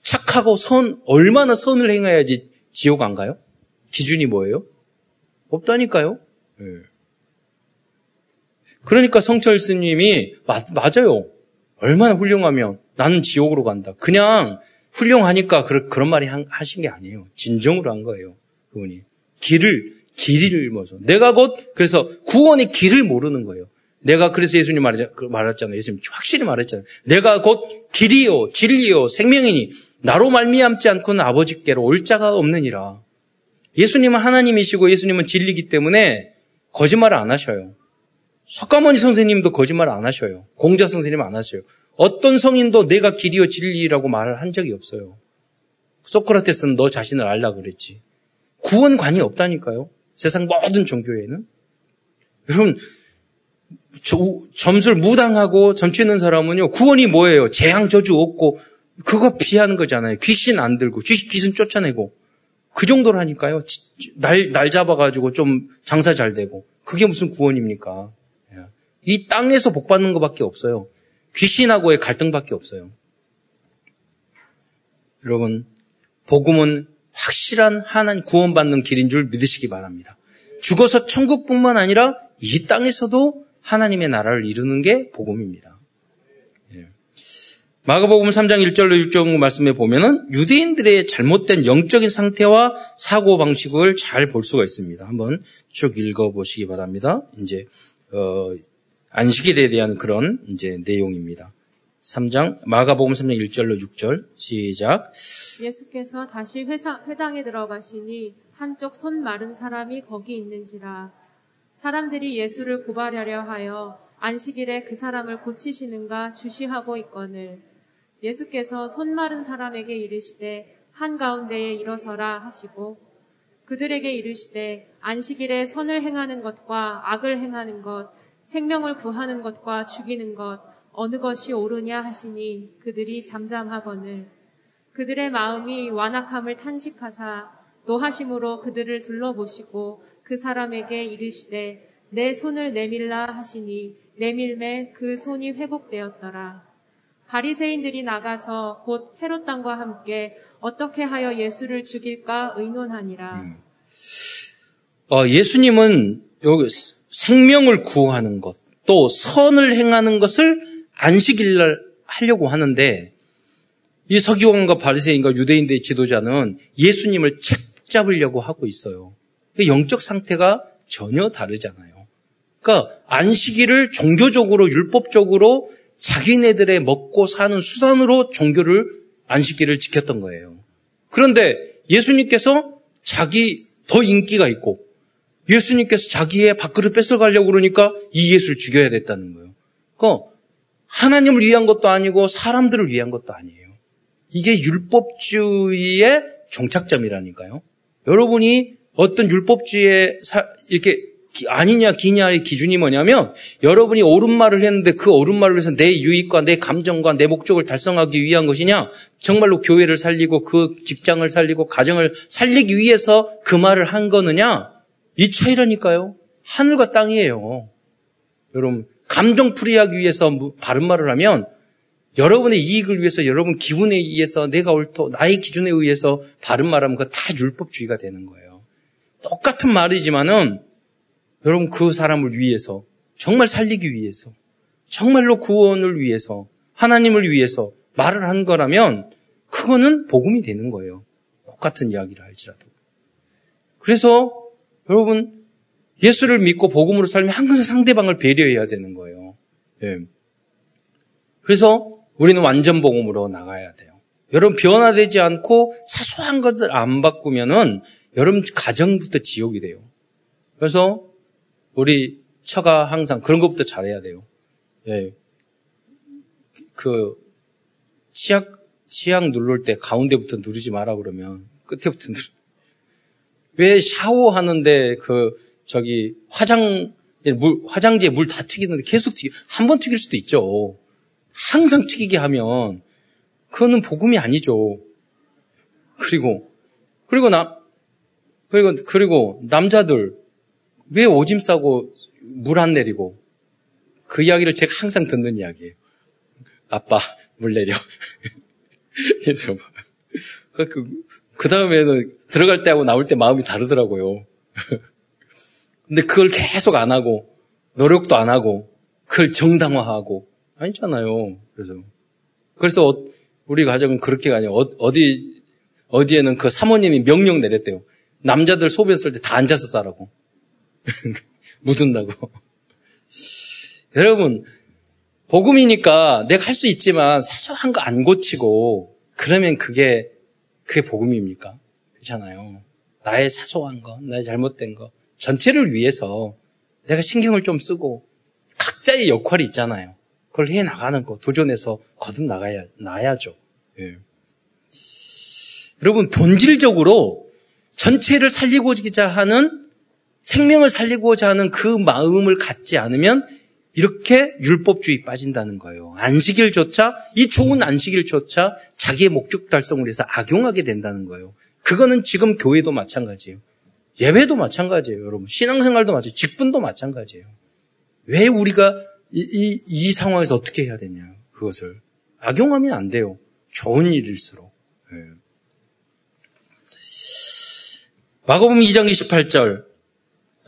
착하고 선, 얼마나 선을 행해야지 지옥 안 가요? 기준이 뭐예요? 없다니까요? 네. 그러니까 성철 스님이, 맞, 맞아요. 얼마나 훌륭하면 나는 지옥으로 간다. 그냥 훌륭하니까 그런, 그런 말이 하신 게 아니에요. 진정으로 한 거예요. 그분이. 길을, 길이를 모서 내가 곧, 그래서 구원의 길을 모르는 거예요. 내가 그래서 예수님 말했잖아요. 예수님 확실히 말했잖아요. 내가 곧 길이요, 진리요, 생명이니 나로 말미암지 않고는 아버지께로 올 자가 없느니라. 예수님은 하나님이시고 예수님은 진리기 때문에 거짓말을 안 하셔요. 석가모니 선생님도 거짓말 안 하셔요. 공자 선생님 안 하셔요. 어떤 성인도 내가 길이요 진리라고 말을 한 적이 없어요. 소크라테스는 너 자신을 알라 그랬지. 구원관이 없다니까요. 세상 모든 종교에는. 여러분 점수를 무당하고 점치는 사람은요, 구원이 뭐예요? 재앙 저주 없고, 그거 피하는 거잖아요. 귀신 안 들고, 귀신 쫓아내고. 그 정도라니까요. 날, 날 잡아가지고 좀 장사 잘 되고. 그게 무슨 구원입니까? 예. 이 땅에서 복 받는 것밖에 없어요. 귀신하고의 갈등밖에 없어요. 여러분, 복음은 확실한 하나님 구원받는 길인 줄 믿으시기 바랍니다. 죽어서 천국뿐만 아니라 이 땅에서도 하나님의 나라를 이루는 게 복음입니다. 예. 마가복음 3장 1절로 6절 말씀에 보면은 유대인들의 잘못된 영적인 상태와 사고 방식을 잘 볼 수가 있습니다. 한번 쭉 읽어보시기 바랍니다. 이제 어, 안식일에 대한 그런 이제 내용입니다. 3장 마가복음 3장 1절로 6절 시작. 예수께서 다시 회사, 회당에 들어가시니 한쪽 손 마른 사람이 거기 있는지라 사람들이 예수를 고발하려 하여 안식일에 그 사람을 고치시는가 주시하고 있거늘. 예수께서 손 마른 사람에게 이르시되 한가운데에 일어서라 하시고 그들에게 이르시되 안식일에 선을 행하는 것과 악을 행하는 것 생명을 구하는 것과 죽이는 것 어느 것이 옳으냐 하시니 그들이 잠잠하거늘. 그들의 마음이 완악함을 탄식하사 노하심으로 그들을 둘러보시고 그 사람에게 이르시되 내 손을 내밀라 하시니 내밀매 그 손이 회복되었더라. 바리새인들이 나가서 곧 헤롯 당과 함께 어떻게 하여 예수를 죽일까 의논하니라. 음. 어, 예수님은 여기 생명을 구하는 것, 또 선을 행하는 것을 안식일날 하려고 하는데 이 서기관과 바리새인과 유대인들의 지도자는 예수님을 책 잡으려고 하고 있어요. 영적 상태가 전혀 다르잖아요. 그러니까 안식일을 종교적으로 율법적으로 자기네들의 먹고 사는 수단으로 종교를 안식일을 지켰던 거예요. 그런데 예수님께서 자기 더 인기가 있고 예수님께서 자기의 밥그릇 뺏어가려고 그러니까 이 예수를 죽여야 됐다는 거예요. 그러니까 하나님을 위한 것도 아니고 사람들을 위한 것도 아니에요. 이게 율법주의의 종착점이라니까요. 여러분이 어떤 율법주의에 이렇게 아니냐 기냐의 기준이 뭐냐면 여러분이 옳은 말을 했는데 그 옳은 말을 해서 내 유익과 내 감정과 내 목적을 달성하기 위한 것이냐? 정말로 교회를 살리고 그 직장을 살리고 가정을 살리기 위해서 그 말을 한 거느냐? 이 차이라니까요. 하늘과 땅이에요. 여러분 감정풀이하기 위해서 뭐 바른 말을 하면 여러분의 이익을 위해서 여러분 기분에 의해서 내가 옳고 나의 기준에 의해서 바른 말하면 그거 다 율법주의가 되는 거예요 똑같은 말이지만은 여러분 그 사람을 위해서 정말 살리기 위해서 정말로 구원을 위해서 하나님을 위해서 말을 한 거라면 그거는 복음이 되는 거예요. 똑같은 이야기를 할지라도. 그래서 여러분 예수를 믿고 복음으로 살면 항상 상대방을 배려해야 되는 거예요. 예. 그래서 우리는 완전 복음으로 나가야 돼요. 여러분 변화되지 않고 사소한 것들 안 바꾸면은 여러분 가정부터 지옥이 돼요. 그래서 우리 처가 항상 그런 것부터 잘해야 돼요. 예. 그 치약 치약 누를 때 가운데부터 누르지 마라 그러면 끝에부터 누르. 왜 샤워하는데 그 저기 화장 물 화장지에 물 다 튀기는데 계속 튀기 한 번 튀길 수도 있죠. 항상 튀기게 하면 그거는 복음이 아니죠. 그리고 그리고 나 그리고 그리고 남자들 왜 오줌 싸고 물 안 내리고 그 이야기를 제가 항상 듣는 이야기예요. 아빠 물 내려. 그, 그 다음에는 들어갈 때하고 나올 때 마음이 다르더라고요. 근데 그걸 계속 안 하고 노력도 안 하고 그걸 정당화하고 아니잖아요. 그래서 그래서 우리 가정은 그렇게 가냐 어, 어디 어디에는 그 사모님이 명령 내렸대요. 남자들 소변 쓸 때 다 앉아서 싸라고. 묻은다고. 여러분, 복음이니까 내가 할 수 있지만 사소한 거 안 고치고 그러면 그게 그게 복음입니까? 그렇잖아요. 나의 사소한 거, 나의 잘못된 거 전체를 위해서 내가 신경을 좀 쓰고 각자의 역할이 있잖아요. 그걸 해 나가는 거 도전해서 거듭 나가야 나야죠. 예. 여러분 본질적으로 전체를 살리고자 하는 생명을 살리고자 하는 그 마음을 갖지 않으면 이렇게 율법주의 빠진다는 거예요. 안식일조차 이 좋은 안식일조차 자기의 목적 달성을 위해서 악용하게 된다는 거예요. 그거는 지금 교회도 마찬가지예요. 예배도 마찬가지예요, 여러분. 신앙생활도 마찬가지, 직분도 마찬가지예요. 왜 우리가 이, 이, 이 상황에서 어떻게 해야 되냐, 그것을. 악용하면 안 돼요. 좋은 일일수록. 네. 마가복음 2장 28절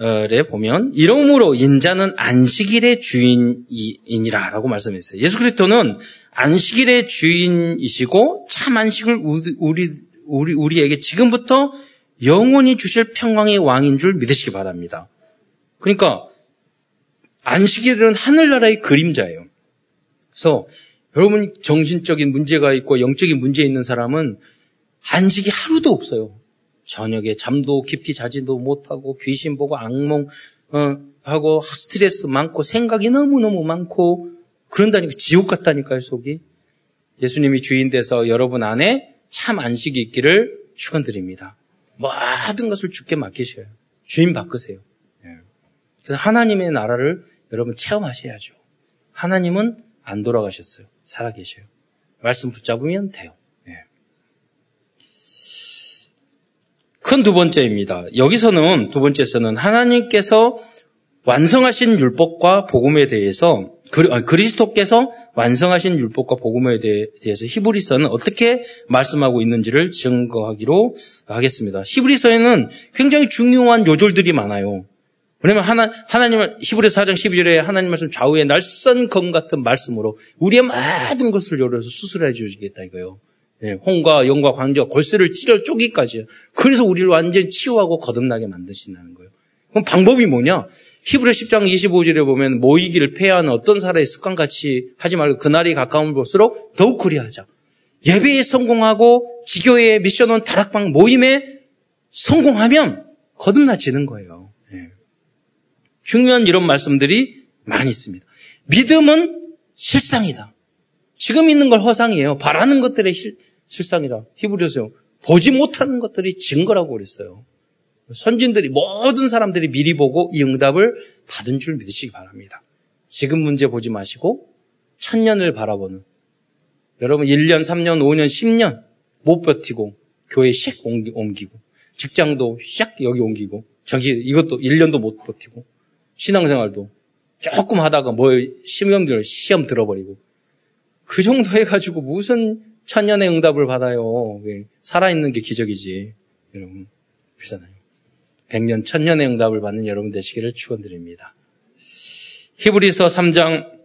에 보면 이러므로 인자는 안식일의 주인이니라 라고 말씀했어요. 예수 그리스도는 안식일의 주인이시고 참 안식을 우리 우리 우리에게 지금부터 영원히 주실 평강의 왕인 줄 믿으시기 바랍니다. 그러니까 안식일은 하늘나라의 그림자예요. 그래서 여러분 정신적인 문제가 있고 영적인 문제 있는 사람은 안식이 하루도 없어요. 저녁에 잠도 깊이 자지도 못하고 귀신 보고 악몽 어, 하고 스트레스 많고 생각이 너무너무 많고 그런다니까 지옥 같다니까요 속이 예수님이 주인 돼서 여러분 안에 참 안식이 있기를 축원드립니다. 모든 것을 주께 맡기셔요. 주인 바꾸세요. 예. 그래서 하나님의 나라를 여러분 체험하셔야죠. 하나님은 안 돌아가셨어요. 살아계셔요. 말씀 붙잡으면 돼요. 예. 큰두 번째입니다. 여기서는 두 번째에서는 하나님께서 완성하신 율법과 복음에 대해서 그리스도께서 완성하신 율법과 복음에 대해서 히브리서는 어떻게 말씀하고 있는지를 증거하기로 하겠습니다. 히브리서에는 굉장히 중요한 요절들이 많아요. 왜냐면 하나, 하나님을, 히브리서 4장 12절에 하나님 말씀 좌우에 날선 검 같은 말씀으로 우리의 모든 것을 열어서 수술해 주시겠다 이거요. 예, 홍과 영과 광과 골세를 찌려 쪼기까지. 그래서 우리를 완전히 치유하고 거듭나게 만드신다는 거예요. 그럼 방법이 뭐냐? 히브리 10장 25절에 보면 모이기를 폐하는 어떤 사람의 습관같이 하지 말고 그날이 가까운 볼수록 더욱 그리하자. 예배에 성공하고 지교의 미션원 다락방 모임에 성공하면 거듭나지는 거예요. 네. 중요한 이런 말씀들이 많이 있습니다. 믿음은 실상이다. 지금 있는 걸 허상이에요. 바라는 것들의 실, 실상이라. 히브리서 보지 못하는 것들이 증거라고 그랬어요. 선진들이 모든 사람들이 미리 보고 이 응답을 받은 줄 믿으시기 바랍니다. 지금 문제 보지 마시고 천년을 바라보는 여러분 1년, 3년, 5년, 10년 못 버티고 교회 씩 옮기고 직장도 샥 여기 옮기고 저기 이것도 1년도 못 버티고 신앙생활도 조금 하다가 뭐 시험들 시험 들어버리고 그 정도 해가지고 무슨 천년의 응답을 받아요. 살아있는 게 기적이지. 여러분 그렇잖아요. 백년 천년의 응답을 받는 여러분 되시기를 축원드립니다. 히브리서 3장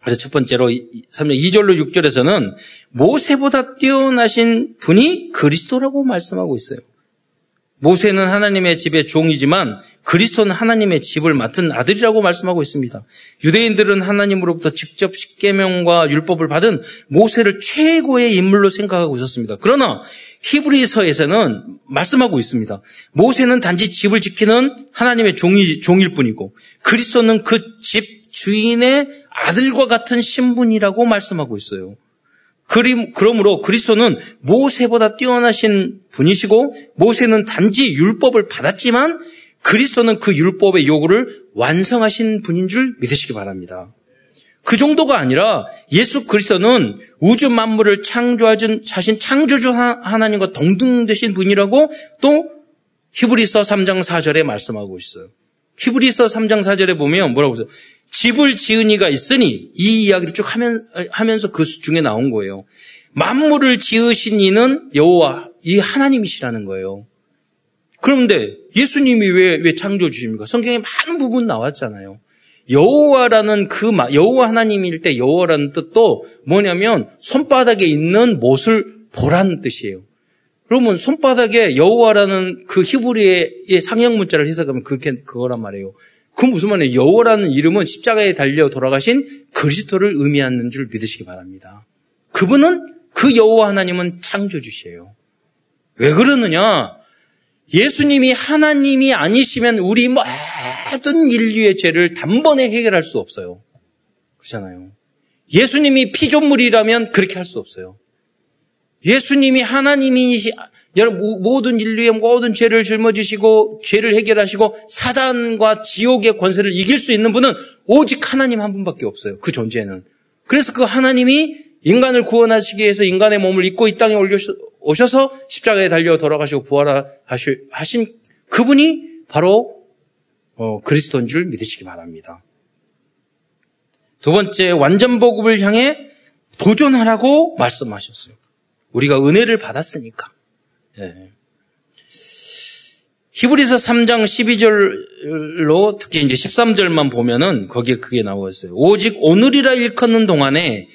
그래서 첫 번째로 3장 2절로 6절에서는 모세보다 뛰어나신 분이 그리스도라고 말씀하고 있어요. 모세는 하나님의 집의 종이지만 그리스도는 하나님의 집을 맡은 아들이라고 말씀하고 있습니다. 유대인들은 하나님으로부터 직접 십계명과 율법을 받은 모세를 최고의 인물로 생각하고 있었습니다. 그러나 히브리서에서는 말씀하고 있습니다. 모세는 단지 집을 지키는 하나님의 종이, 종일 뿐이고 그리스도는 그 집 주인의 아들과 같은 신분이라고 말씀하고 있어요. 그러므로 그리스도는 모세보다 뛰어나신 분이시고 모세는 단지 율법을 받았지만 그리스도는 그 율법의 요구를 완성하신 분인 줄 믿으시기 바랍니다. 그 정도가 아니라 예수 그리스도는 우주 만물을 창조하신 창조주 하나님과 동등되신 분이라고 또 히브리서 3장 4절에 말씀하고 있어요. 히브리서 3장 4절에 보면 뭐라고 해서 집을 지은 이가 있으니 이 이야기를 쭉 하면, 하면서 그 중에 나온 거예요. 만물을 지으신 이는 여호와 이 하나님이시라는 거예요. 그런데 예수님이 왜, 왜 창조 주십니까? 성경에 많은 부분 나왔잖아요. 여호와라는 그 여호와 하나님일 때 여호와라는 뜻도 뭐냐면 손바닥에 있는 못을 보라는 뜻이에요. 그러면 손바닥에 여호와라는 그 히브리의 상형 문자를 해석하면 그렇게 그거란 말이에요. 그 무슨 말이에요? 여호와라는 이름은 십자가에 달려 돌아가신 그리스도를 의미하는 줄 믿으시기 바랍니다. 그분은 그 여호와 하나님은 창조주시에요. 왜 그러느냐? 예수님이 하나님이 아니시면 우리 모든 인류의 죄를 단번에 해결할 수 없어요. 그렇잖아요. 예수님이 피조물이라면 그렇게 할 수 없어요. 예수님이 하나님이 여러분 모든 인류의 모든 죄를 짊어지시고 죄를 해결하시고 사단과 지옥의 권세를 이길 수 있는 분은 오직 하나님 한 분밖에 없어요. 그 존재는. 그래서 그 하나님이 인간을 구원하시기 위해서 인간의 몸을 입고 이 땅에 오셔서 십자가에 달려 돌아가시고 부활하신 그분이 바로 어, 그리스도인 줄 믿으시기 바랍니다. 두 번째 완전 복음을 향해 도전하라고 말씀하셨어요. 우리가 은혜를 받았으니까. 예. 히브리서 3장 12절로 특히 이제 13절만 보면은 거기에 그게 나와 있어요. 오직 오늘이라 일컫는 동안에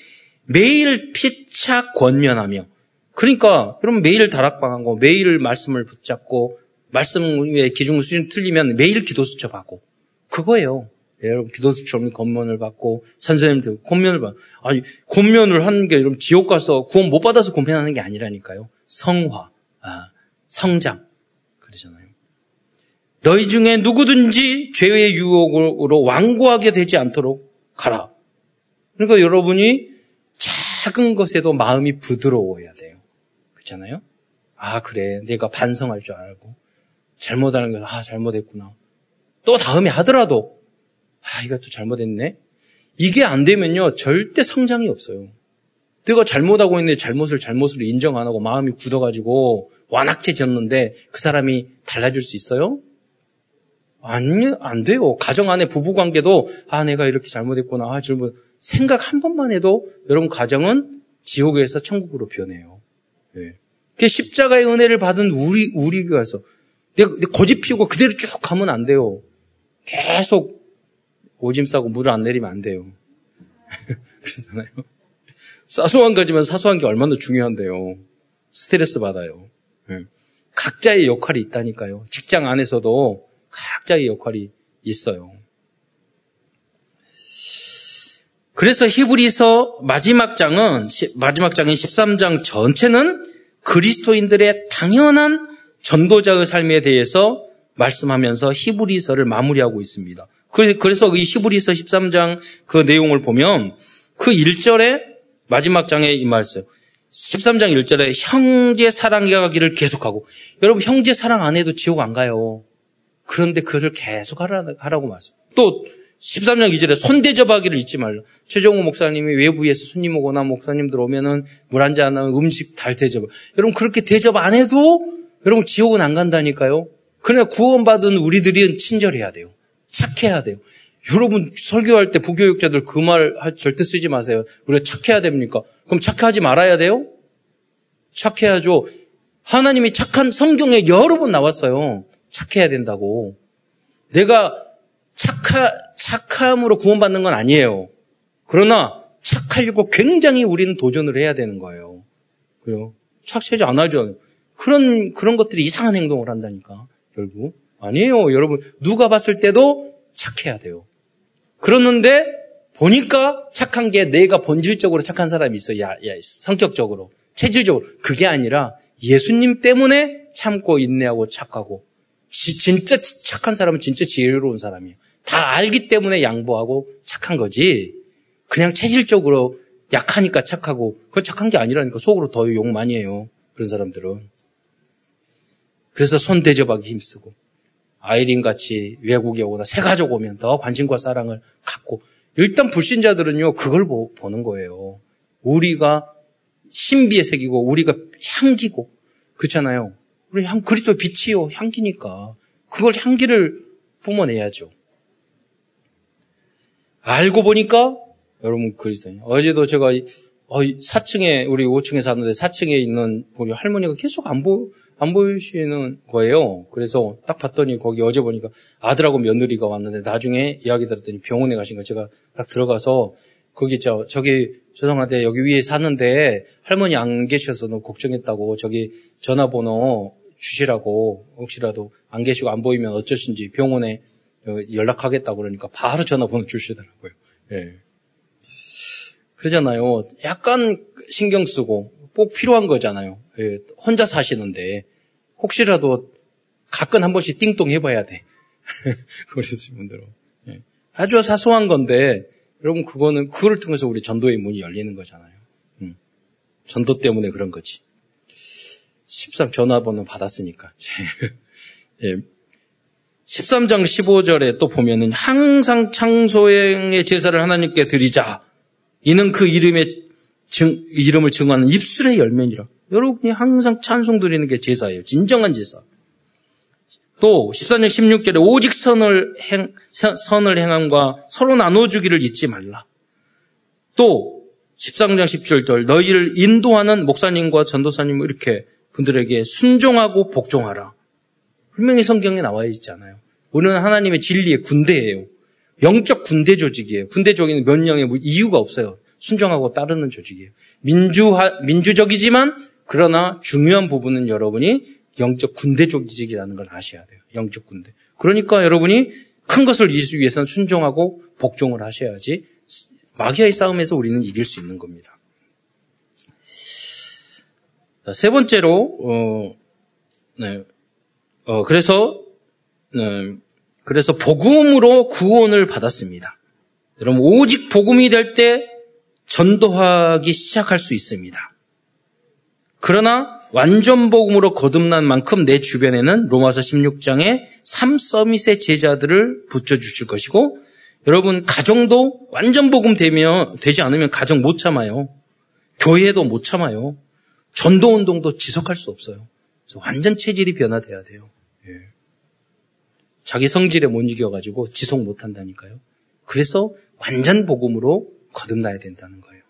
매일 피차 권면하며 그러니까 여러분 매일 다락방하고 매일 말씀을 붙잡고 말씀의 기준 수준 틀리면 매일 기도 수첩하고 그거예요. 예, 여러분 기도 수첩 권면을 받고 선생님들 권면을 받 아니 권면을 하는 게 여러분 지옥 가서 구원 못 받아서 권면하는 게 아니라니까요. 성화, 아, 성장 그러잖아요. 너희 중에 누구든지 죄의 유혹으로 완고하게 되지 않도록 가라. 그러니까 여러분이 작은 것에도 마음이 부드러워야 돼요. 그렇잖아요? 아, 그래. 내가 반성할 줄 알고. 잘못하는 거, 아, 잘못했구나. 또 다음에 하더라도, 아, 이것도 잘못했네. 이게 안 되면요, 절대 성장이 없어요. 내가 잘못하고 있는데 잘못을 잘못으로 인정 안 하고 마음이 굳어가지고 완악해졌는데 그 사람이 달라질 수 있어요? 아니, 안 돼요. 가정 안에 부부 관계도, 아, 내가 이렇게 잘못했구나. 아, 잘못, 생각 한 번만 해도 여러분 가정은 지옥에서 천국으로 변해요. 예. 그 십자가의 은혜를 받은 우리, 우리가서 내가 고집 피우고 그대로 쭉 가면 안 돼요. 계속 오짐 싸고 물을 안 내리면 안 돼요. 그러잖아요. 사소한 거지만 사소한 게 얼마나 중요한데요. 스트레스 받아요. 예. 각자의 역할이 있다니까요. 직장 안에서도 각자의 역할이 있어요. 그래서 히브리서 마지막 장은 마지막 장인 13장 전체는 그리스도인들의 당연한 전도자의 삶에 대해서 말씀하면서 히브리서를 마무리하고 있습니다. 그래서 이 히브리서 13장 그 내용을 보면 그 1절에 마지막 장에 이 말씀 13장 1절에 형제 사랑하기를 계속하고 여러분 형제 사랑 안 해도 지옥 안 가요. 그런데 그것을 계속 하라고 말씀. 또 13장 2절에 손대접하기를 잊지 말라. 최종호 목사님이 외부에서 손님 오거나 목사님들 오면은 물 한 잔 하면 음식 달 대접. 여러분 그렇게 대접 안 해도 여러분 지옥은 안 간다니까요. 그러나 구원받은 우리들이 친절해야 돼요. 착해야 돼요. 여러분 설교할 때 부교육자들 그 말 절대 쓰지 마세요. 우리가 착해야 됩니까? 그럼 착하지 말아야 돼요? 착해야죠. 하나님이 착한 성경에 여러 번 나왔어요. 착해야 된다고. 내가 착하, 착함으로 구원받는 건 아니에요. 그러나 착하려고 굉장히 우리는 도전을 해야 되는 거예요. 그래요. 착하지 않아죠. 그런, 그런 것들이 이상한 행동을 한다니까, 결국. 아니에요. 여러분, 누가 봤을 때도 착해야 돼요. 그러는데, 보니까 착한 게 내가 본질적으로 착한 사람이 있어. 야, 야, 성격적으로, 체질적으로. 그게 아니라 예수님 때문에 참고 인내하고 착하고. 지, 진짜 착한 사람은 진짜 지혜로운 사람이에요. 다 알기 때문에 양보하고 착한 거지. 그냥 체질적으로 약하니까 착하고 그건 착한 게 아니라니까 속으로 더 욕 많이 해요. 그런 사람들은. 그래서 손 대접하기 힘쓰고 아이린 같이 외국에 오거나 새 가족 오면 더 관심과 사랑을 갖고 일단 불신자들은요 그걸 보, 는 거예요. 우리가 신비에 새기고 우리가 향기고 그렇잖아요. 우리 향 그리스도 빛이요 향기니까 그걸 향기를 뿜어내야죠. 알고 보니까 여러분 그리스도인. 어제도 제가 4층에 어, 우리 5층에 사는데 4층에 있는 우리 할머니가 계속 안 보, 안 보이시는 거예요. 그래서 딱 봤더니 거기 어제 보니까 아들하고 며느리가 왔는데 나중에 이야기 들었더니 병원에 가신 거 제가 딱 들어가서 거기 저 저기 죄송한데 여기 위에 사는데 할머니 안 계셔서 너무 걱정했다고 저기 전화번호 주시라고 혹시라도 안 계시고 안 보이면 어쩌신지 병원에 어, 연락하겠다 그러니까 바로 전화번호 주시더라고요. 예. 그러잖아요. 약간 신경 쓰고 꼭 필요한 거잖아요. 예. 혼자 사시는데 혹시라도 가끔 한 번씩 띵동 해봐야 돼. 그러신 분들은 예. 아주 사소한 건데 여러분 그거는 그걸 통해서 우리 전도의 문이 열리는 거잖아요. 음. 전도 때문에 그런 거지. 13 전화번호 받았으니까. 예. 13장 15절에 또 보면은 항상 창소행의 제사를 하나님께 드리자. 이는 그 이름의 증, 이름을 증하는 입술의 열매니라. 여러분이 항상 찬송 드리는 게 제사예요. 진정한 제사. 또 14장 16절에 오직 선을 행, 선을 행함과 서로 나눠 주기를 잊지 말라. 또 13장 17절 너희를 인도하는 목사님과 전도사님 이렇게 분들에게 순종하고 복종하라. 분명히 성경에 나와 있잖아요. 우리는 하나님의 진리의 군대예요. 영적 군대 조직이에요. 군대 조직은 면령의 뭐 이유가 없어요. 순종하고 따르는 조직이에요. 민주화, 민주적이지만 그러나 중요한 부분은 여러분이 영적 군대 조직이라는 걸 아셔야 돼요. 영적 군대. 그러니까 여러분이 큰 것을 이기기 위해서는 순종하고 복종을 하셔야지 마귀와의 싸움에서 우리는 이길 수 있는 겁니다. 세 번째로 어, 네, 어, 그래서 네, 그래서 복음으로 구원을 받았습니다. 여러분 오직 복음이 될 때 전도하기 시작할 수 있습니다. 그러나 완전 복음으로 거듭난 만큼 내 주변에는 로마서 16장에 3서밋의 제자들을 붙여주실 것이고 여러분 가정도 완전 복음 되면 되지 않으면 가정 못 참아요. 교회도 못 참아요. 전도 운동도 지속할 수 없어요. 완전 체질이 변화돼야 돼요. 예. 자기 성질에 못 이겨가지고 지속 못 한다니까요. 그래서 완전 복음으로 거듭나야 된다는 거예요.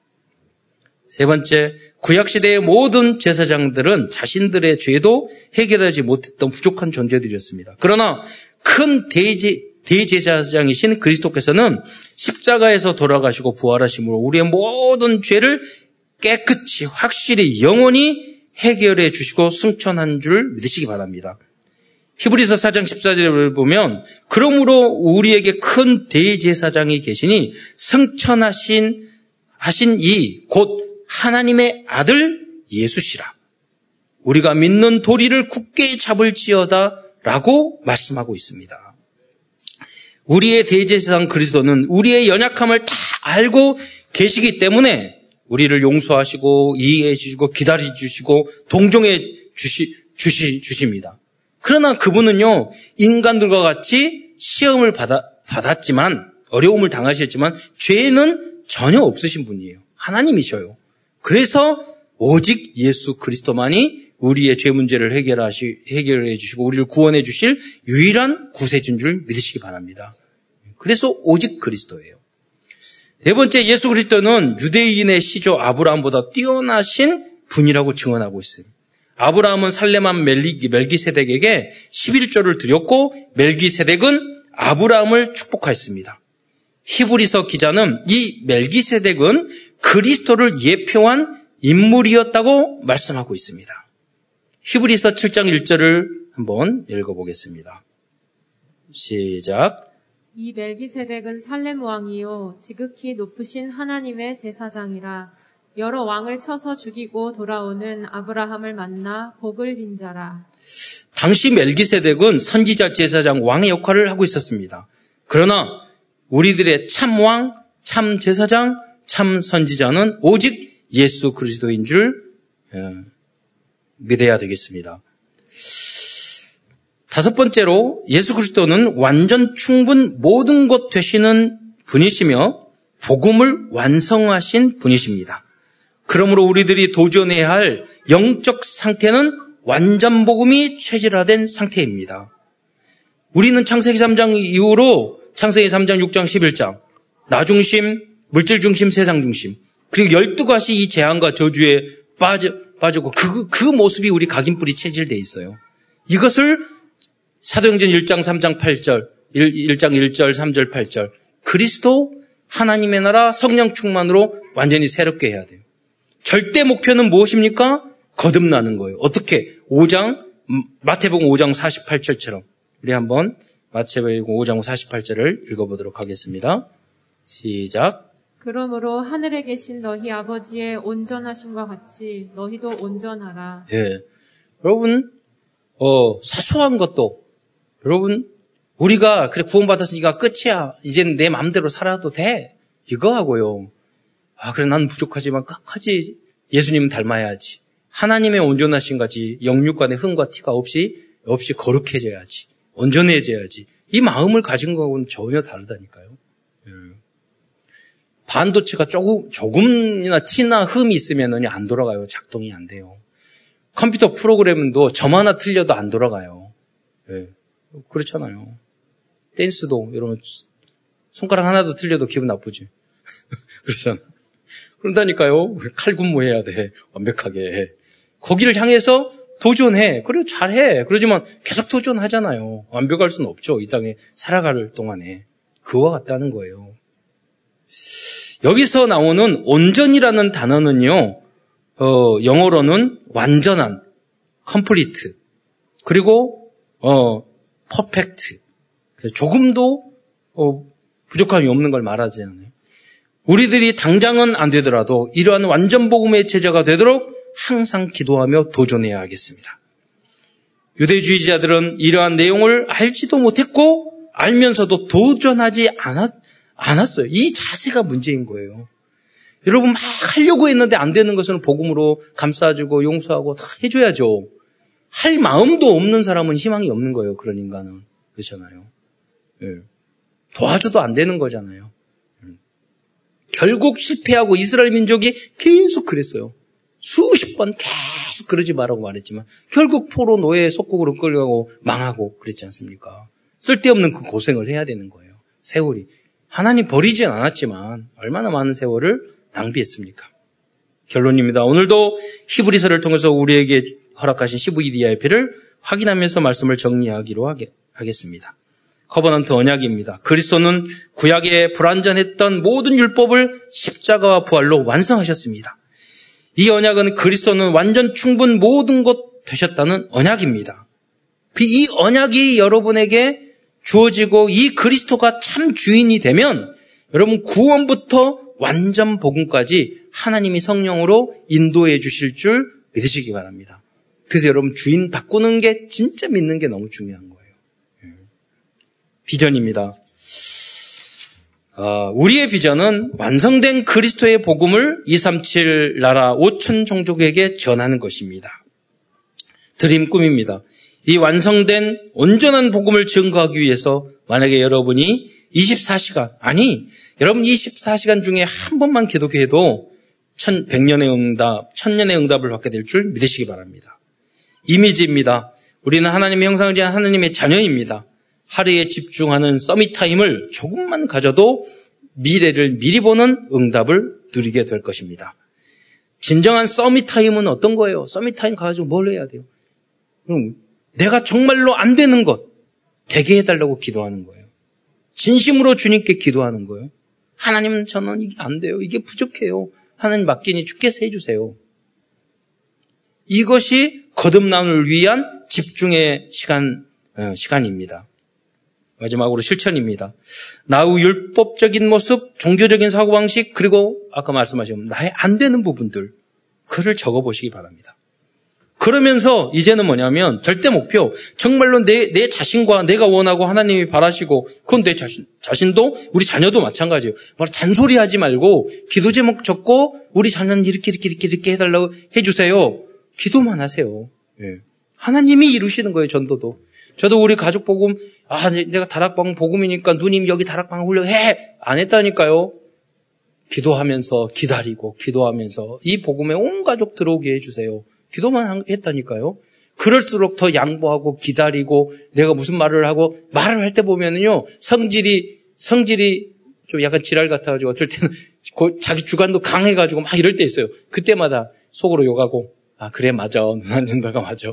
세 번째, 구약시대의 모든 제사장들은 자신들의 죄도 해결하지 못했던 부족한 존재들이었습니다. 그러나 큰 대제, 대제사장이신 그리스도께서는 십자가에서 돌아가시고 부활하심으로 우리의 모든 죄를 깨끗이 확실히 영원히 해결해 주시고 승천한 줄 믿으시기 바랍니다. 히브리서 4장 14절을 보면 그러므로 우리에게 큰 대제사장이 계시니 승천하신 하신 이 곧 하나님의 아들 예수시라. 우리가 믿는 도리를 굳게 잡을지어다 라고 말씀하고 있습니다. 우리의 대제사장 그리스도는 우리의 연약함을 다 알고 계시기 때문에 우리를 용서하시고 이해해 주시고 기다려 주시고 동정해 주시, 주시, 주십니다. 그러나 그분은요, 인간들과 같이 시험을 받아, 받았지만, 어려움을 당하셨지만, 죄는 전혀 없으신 분이에요. 하나님이셔요. 그래서 오직 예수 그리스도만이 우리의 죄 문제를 해결하시, 해결해 주시고, 우리를 구원해 주실 유일한 구세주인 줄 믿으시기 바랍니다. 그래서 오직 그리스도예요. 네 번째 예수 그리스도는 유대인의 시조 아브라함보다 뛰어나신 분이라고 증언하고 있습니다. 아브라함은 살레만 멜기세덱에게 11조를 드렸고 멜기세덱은 아브라함을 축복하였습니다. 히브리서 기자는 이 멜기세덱은 그리스도를 예표한 인물이었다고 말씀하고 있습니다. 히브리서 7장 1절을 한번 읽어보겠습니다. 시작. 이 멜기세덱은 살렘 왕이요 지극히 높으신 하나님의 제사장이라 여러 왕을 쳐서 죽이고 돌아오는 아브라함을 만나 복을 빈 자라. 당시 멜기세덱은 선지자 제사장 왕의 역할을 하고 있었습니다. 그러나 우리들의 참 왕, 참 제사장, 참 선지자는 오직 예수 그리스도인 줄 어, 믿어야 되겠습니다. 다섯 번째로 예수 그리스도는 완전 충분 모든 것 되시는 분이시며 복음을 완성하신 분이십니다. 그러므로 우리들이 도전해야 할 영적 상태는 완전 복음이 체질화된 상태입니다. 우리는 창세기 3장 이후로 창세기 3장, 6장, 11장 나 중심, 물질 중심, 세상 중심 그리고 12가지 이 재앙과 저주에 빠져, 빠지고 그, 그 모습이 우리 각인뿌리 체질되어 있어요. 이것을 사도행전 1장 3장 8절, 1, 장 1절 3절 8절 그리스도 하나님의 나라 성령 충만으로 완전히 새롭게 해야 돼요. 절대 목표는 무엇입니까? 거듭나는 거예요. 어떻게? 5장 마태복음 5장 48절처럼 우리 한번 마태복음 5장 48절을 읽어보도록 하겠습니다. 시작. 그러므로 하늘에 계신 너희 아버지의 온전하심과 같이 너희도 온전하라. 예. 여러분, 어, 사소한 것도 여러분, 우리가 그래 구원받았으니까 끝이야. 이제는 내 마음대로 살아도 돼. 이거 하고요. 아, 그래 난 부족하지만 끝까지 예수님 닮아야지. 하나님의 온전하신 같이 영육간의 흥과 티가 없이 없이 거룩해져야지. 온전해져야지. 이 마음을 가진 거하고는 전혀 다르다니까요. 예. 반도체가 조금, 조금이나 티나 흠이 있으면 안 돌아가요. 작동이 안 돼요. 컴퓨터 프로그램도 점 하나 틀려도 안 돌아가요. 예. 그렇잖아요. 댄스도 여러분 손가락 하나도 틀려도 기분 나쁘지. 그렇잖아. 그런다니까요. 칼군무해야 돼. 완벽하게. 거기를 향해서 도전해. 그리고 잘해. 그러지만 계속 도전하잖아요. 완벽할 수는 없죠. 이 땅에 살아갈 동안에. 그와 같다는 거예요. 여기서 나오는 온전이라는 단어는요, 어, 영어로는 완전한, complete. 그리고, 어, perfect. 조금도 어, 부족함이 없는 걸 말하지 않아요. 우리들이 당장은 안 되더라도 이러한 완전 복음의 제자가 되도록 항상 기도하며 도전해야 하겠습니다. 유대주의자들은 이러한 내용을 알지도 못했고 알면서도 도전하지 않았, 않았어요. 이 자세가 문제인 거예요. 여러분 막 하려고 했는데 안 되는 것은 복음으로 감싸주고 용서하고 다 해줘야죠. 할 마음도 없는 사람은 희망이 없는 거예요. 그런 인간은. 그렇잖아요. 예. 도와줘도 안 되는 거잖아요. 음. 결국 실패하고 이스라엘 민족이 계속 그랬어요. 수십 번 계속 그러지 말라고 말했지만 결국 포로 노예 속국으로 끌려가고 망하고 그랬지 않습니까? 쓸데없는 그 고생을 해야 되는 거예요. 세월이. 하나님 버리진 않았지만 얼마나 많은 세월을 낭비했습니까? 결론입니다. 오늘도 히브리서를 통해서 우리에게 허락하신 CVDIP를 확인하면서 말씀을 정리하기로 하겠습니다. Covenant 언약입니다. 그리스도는 구약에 불완전했던 모든 율법을 십자가와 부활로 완성하셨습니다. 이 언약은 그리스도는 완전 충분 모든 것 되셨다는 언약입니다. 그이 언약이 여러분에게 주어지고 이 그리스도가 참 주인이 되면 여러분 구원부터 완전 복음까지 하나님이 성령으로 인도해 주실 줄 믿으시기 바랍니다. 그래서 여러분 주인 바꾸는 게 진짜 믿는 게 너무 중요한 거예요. 예. 비전입니다. 어, 우리의 비전은 완성된 그리스도의 복음을 237 나라 5천 종족에게 전하는 것입니다. Dream 꿈입니다. 이 완성된 온전한 복음을 증거하기 위해서 만약에 여러분이 24시간, 아니, 여러분 24시간 중에 한 번만 기도해도 100년의 응답, 1000년의 응답을 받게 될 줄 믿으시기 바랍니다. 이미지입니다. 우리는 하나님의 형상을 위한 하나님의 자녀입니다. 하루에 집중하는 summit time을 조금만 가져도 미래를 미리 보는 응답을 누리게 될 것입니다. 진정한 서밋 타임은 어떤 거예요? 서밋 타임 가지고 뭘 해야 돼요? 그럼 내가 정말로 안 되는 것 되게 해달라고 기도하는 거예요. 진심으로 주님께 기도하는 거예요. 하나님 저는 이게 안 돼요. 이게 부족해요. 하나님 맡기니 주께서 해주세요. 이것이 거듭남을 위한 집중의 시간, 어, 시간입니다. 마지막으로 실천입니다. 나의 율법적인 모습, 종교적인 사고방식, 그리고 아까 말씀하신 나의 안 되는 부분들, 그를 적어보시기 바랍니다. 그러면서 이제는 뭐냐면 절대 목표, 정말로 내, 내 자신과 내가 원하고 하나님이 바라시고, 그건 내 자신, 자신도 우리 자녀도 마찬가지예요. 말 잔소리 하지 말고, 기도 제목 적고, 우리 자녀는 이렇게, 이렇게, 이렇게, 이렇게 해달라고 해주세요. 기도만 하세요. 예. 하나님이 이루시는 거예요, 전도도. 저도 우리 가족 복음, 아, 내가 다락방 복음이니까 누님 여기 다락방 훈련 해! 안 했다니까요. 기도하면서 기다리고, 기도하면서 이 복음에 온 가족 들어오게 해주세요. 기도만 했다니까요. 그럴수록 더 양보하고 기다리고 내가 무슨 말을 하고 말을 할 때 보면은요 성질이 성질이 좀 약간 지랄 같아가지고 어떨 때는 자기 주관도 강해가지고 막 이럴 때 있어요. 그때마다 속으로 욕하고 아 그래 맞아 누나는 너가 맞아.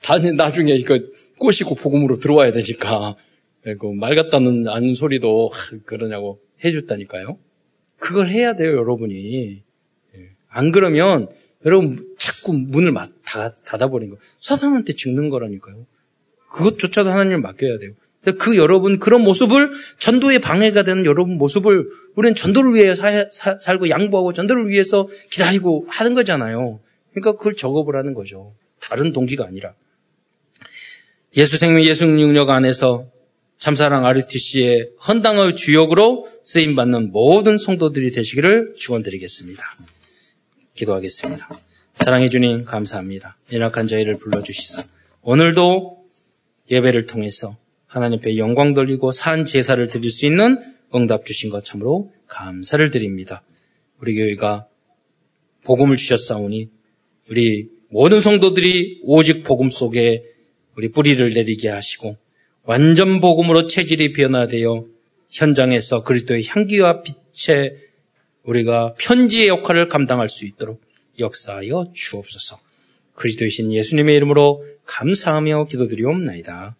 다 나중에 이거 꼬시고 복음으로 들어와야 되니까 그리고 말 같다는 아는 소리도 그러냐고 해줬다니까요. 그걸 해야 돼요 여러분이. 예. 안 그러면 여러분 자꾸 문을 닫아버린 거. 사탄한테 죽는 거라니까요. 그것조차도 하나님을 맡겨야 돼요. 그 여러분 그런 모습을 전도에 방해가 되는 여러분 모습을 우리는 전도를 위해 사, 사, 살고 양보하고 전도를 위해서 기다리고 하는 거잖아요. 그러니까 그걸 적어보라는 거죠. 다른 동기가 아니라. 예수 생명 예수 능력 안에서 참사랑 RTC의 헌당의 주역으로 쓰임 받는 모든 성도들이 되시기를 축원드리겠습니다. 기도하겠습니다. 사랑해 주님 감사합니다. 연약한 저희를 불러주시사 오늘도 예배를 통해서 하나님 앞에 영광 돌리고 산 제사를 드릴 수 있는 응답 주신 것 참으로 감사를 드립니다. 우리 교회가 복음을 주셨사오니 우리 모든 성도들이 오직 복음 속에 우리 뿌리를 내리게 하시고 완전 복음으로 체질이 변화되어 현장에서 그리스도의 향기와 빛의 우리가 편지의 역할을 감당할 수 있도록 역사하여 주옵소서. 그리스도이신 예수님의 이름으로 감사하며 기도드리옵나이다.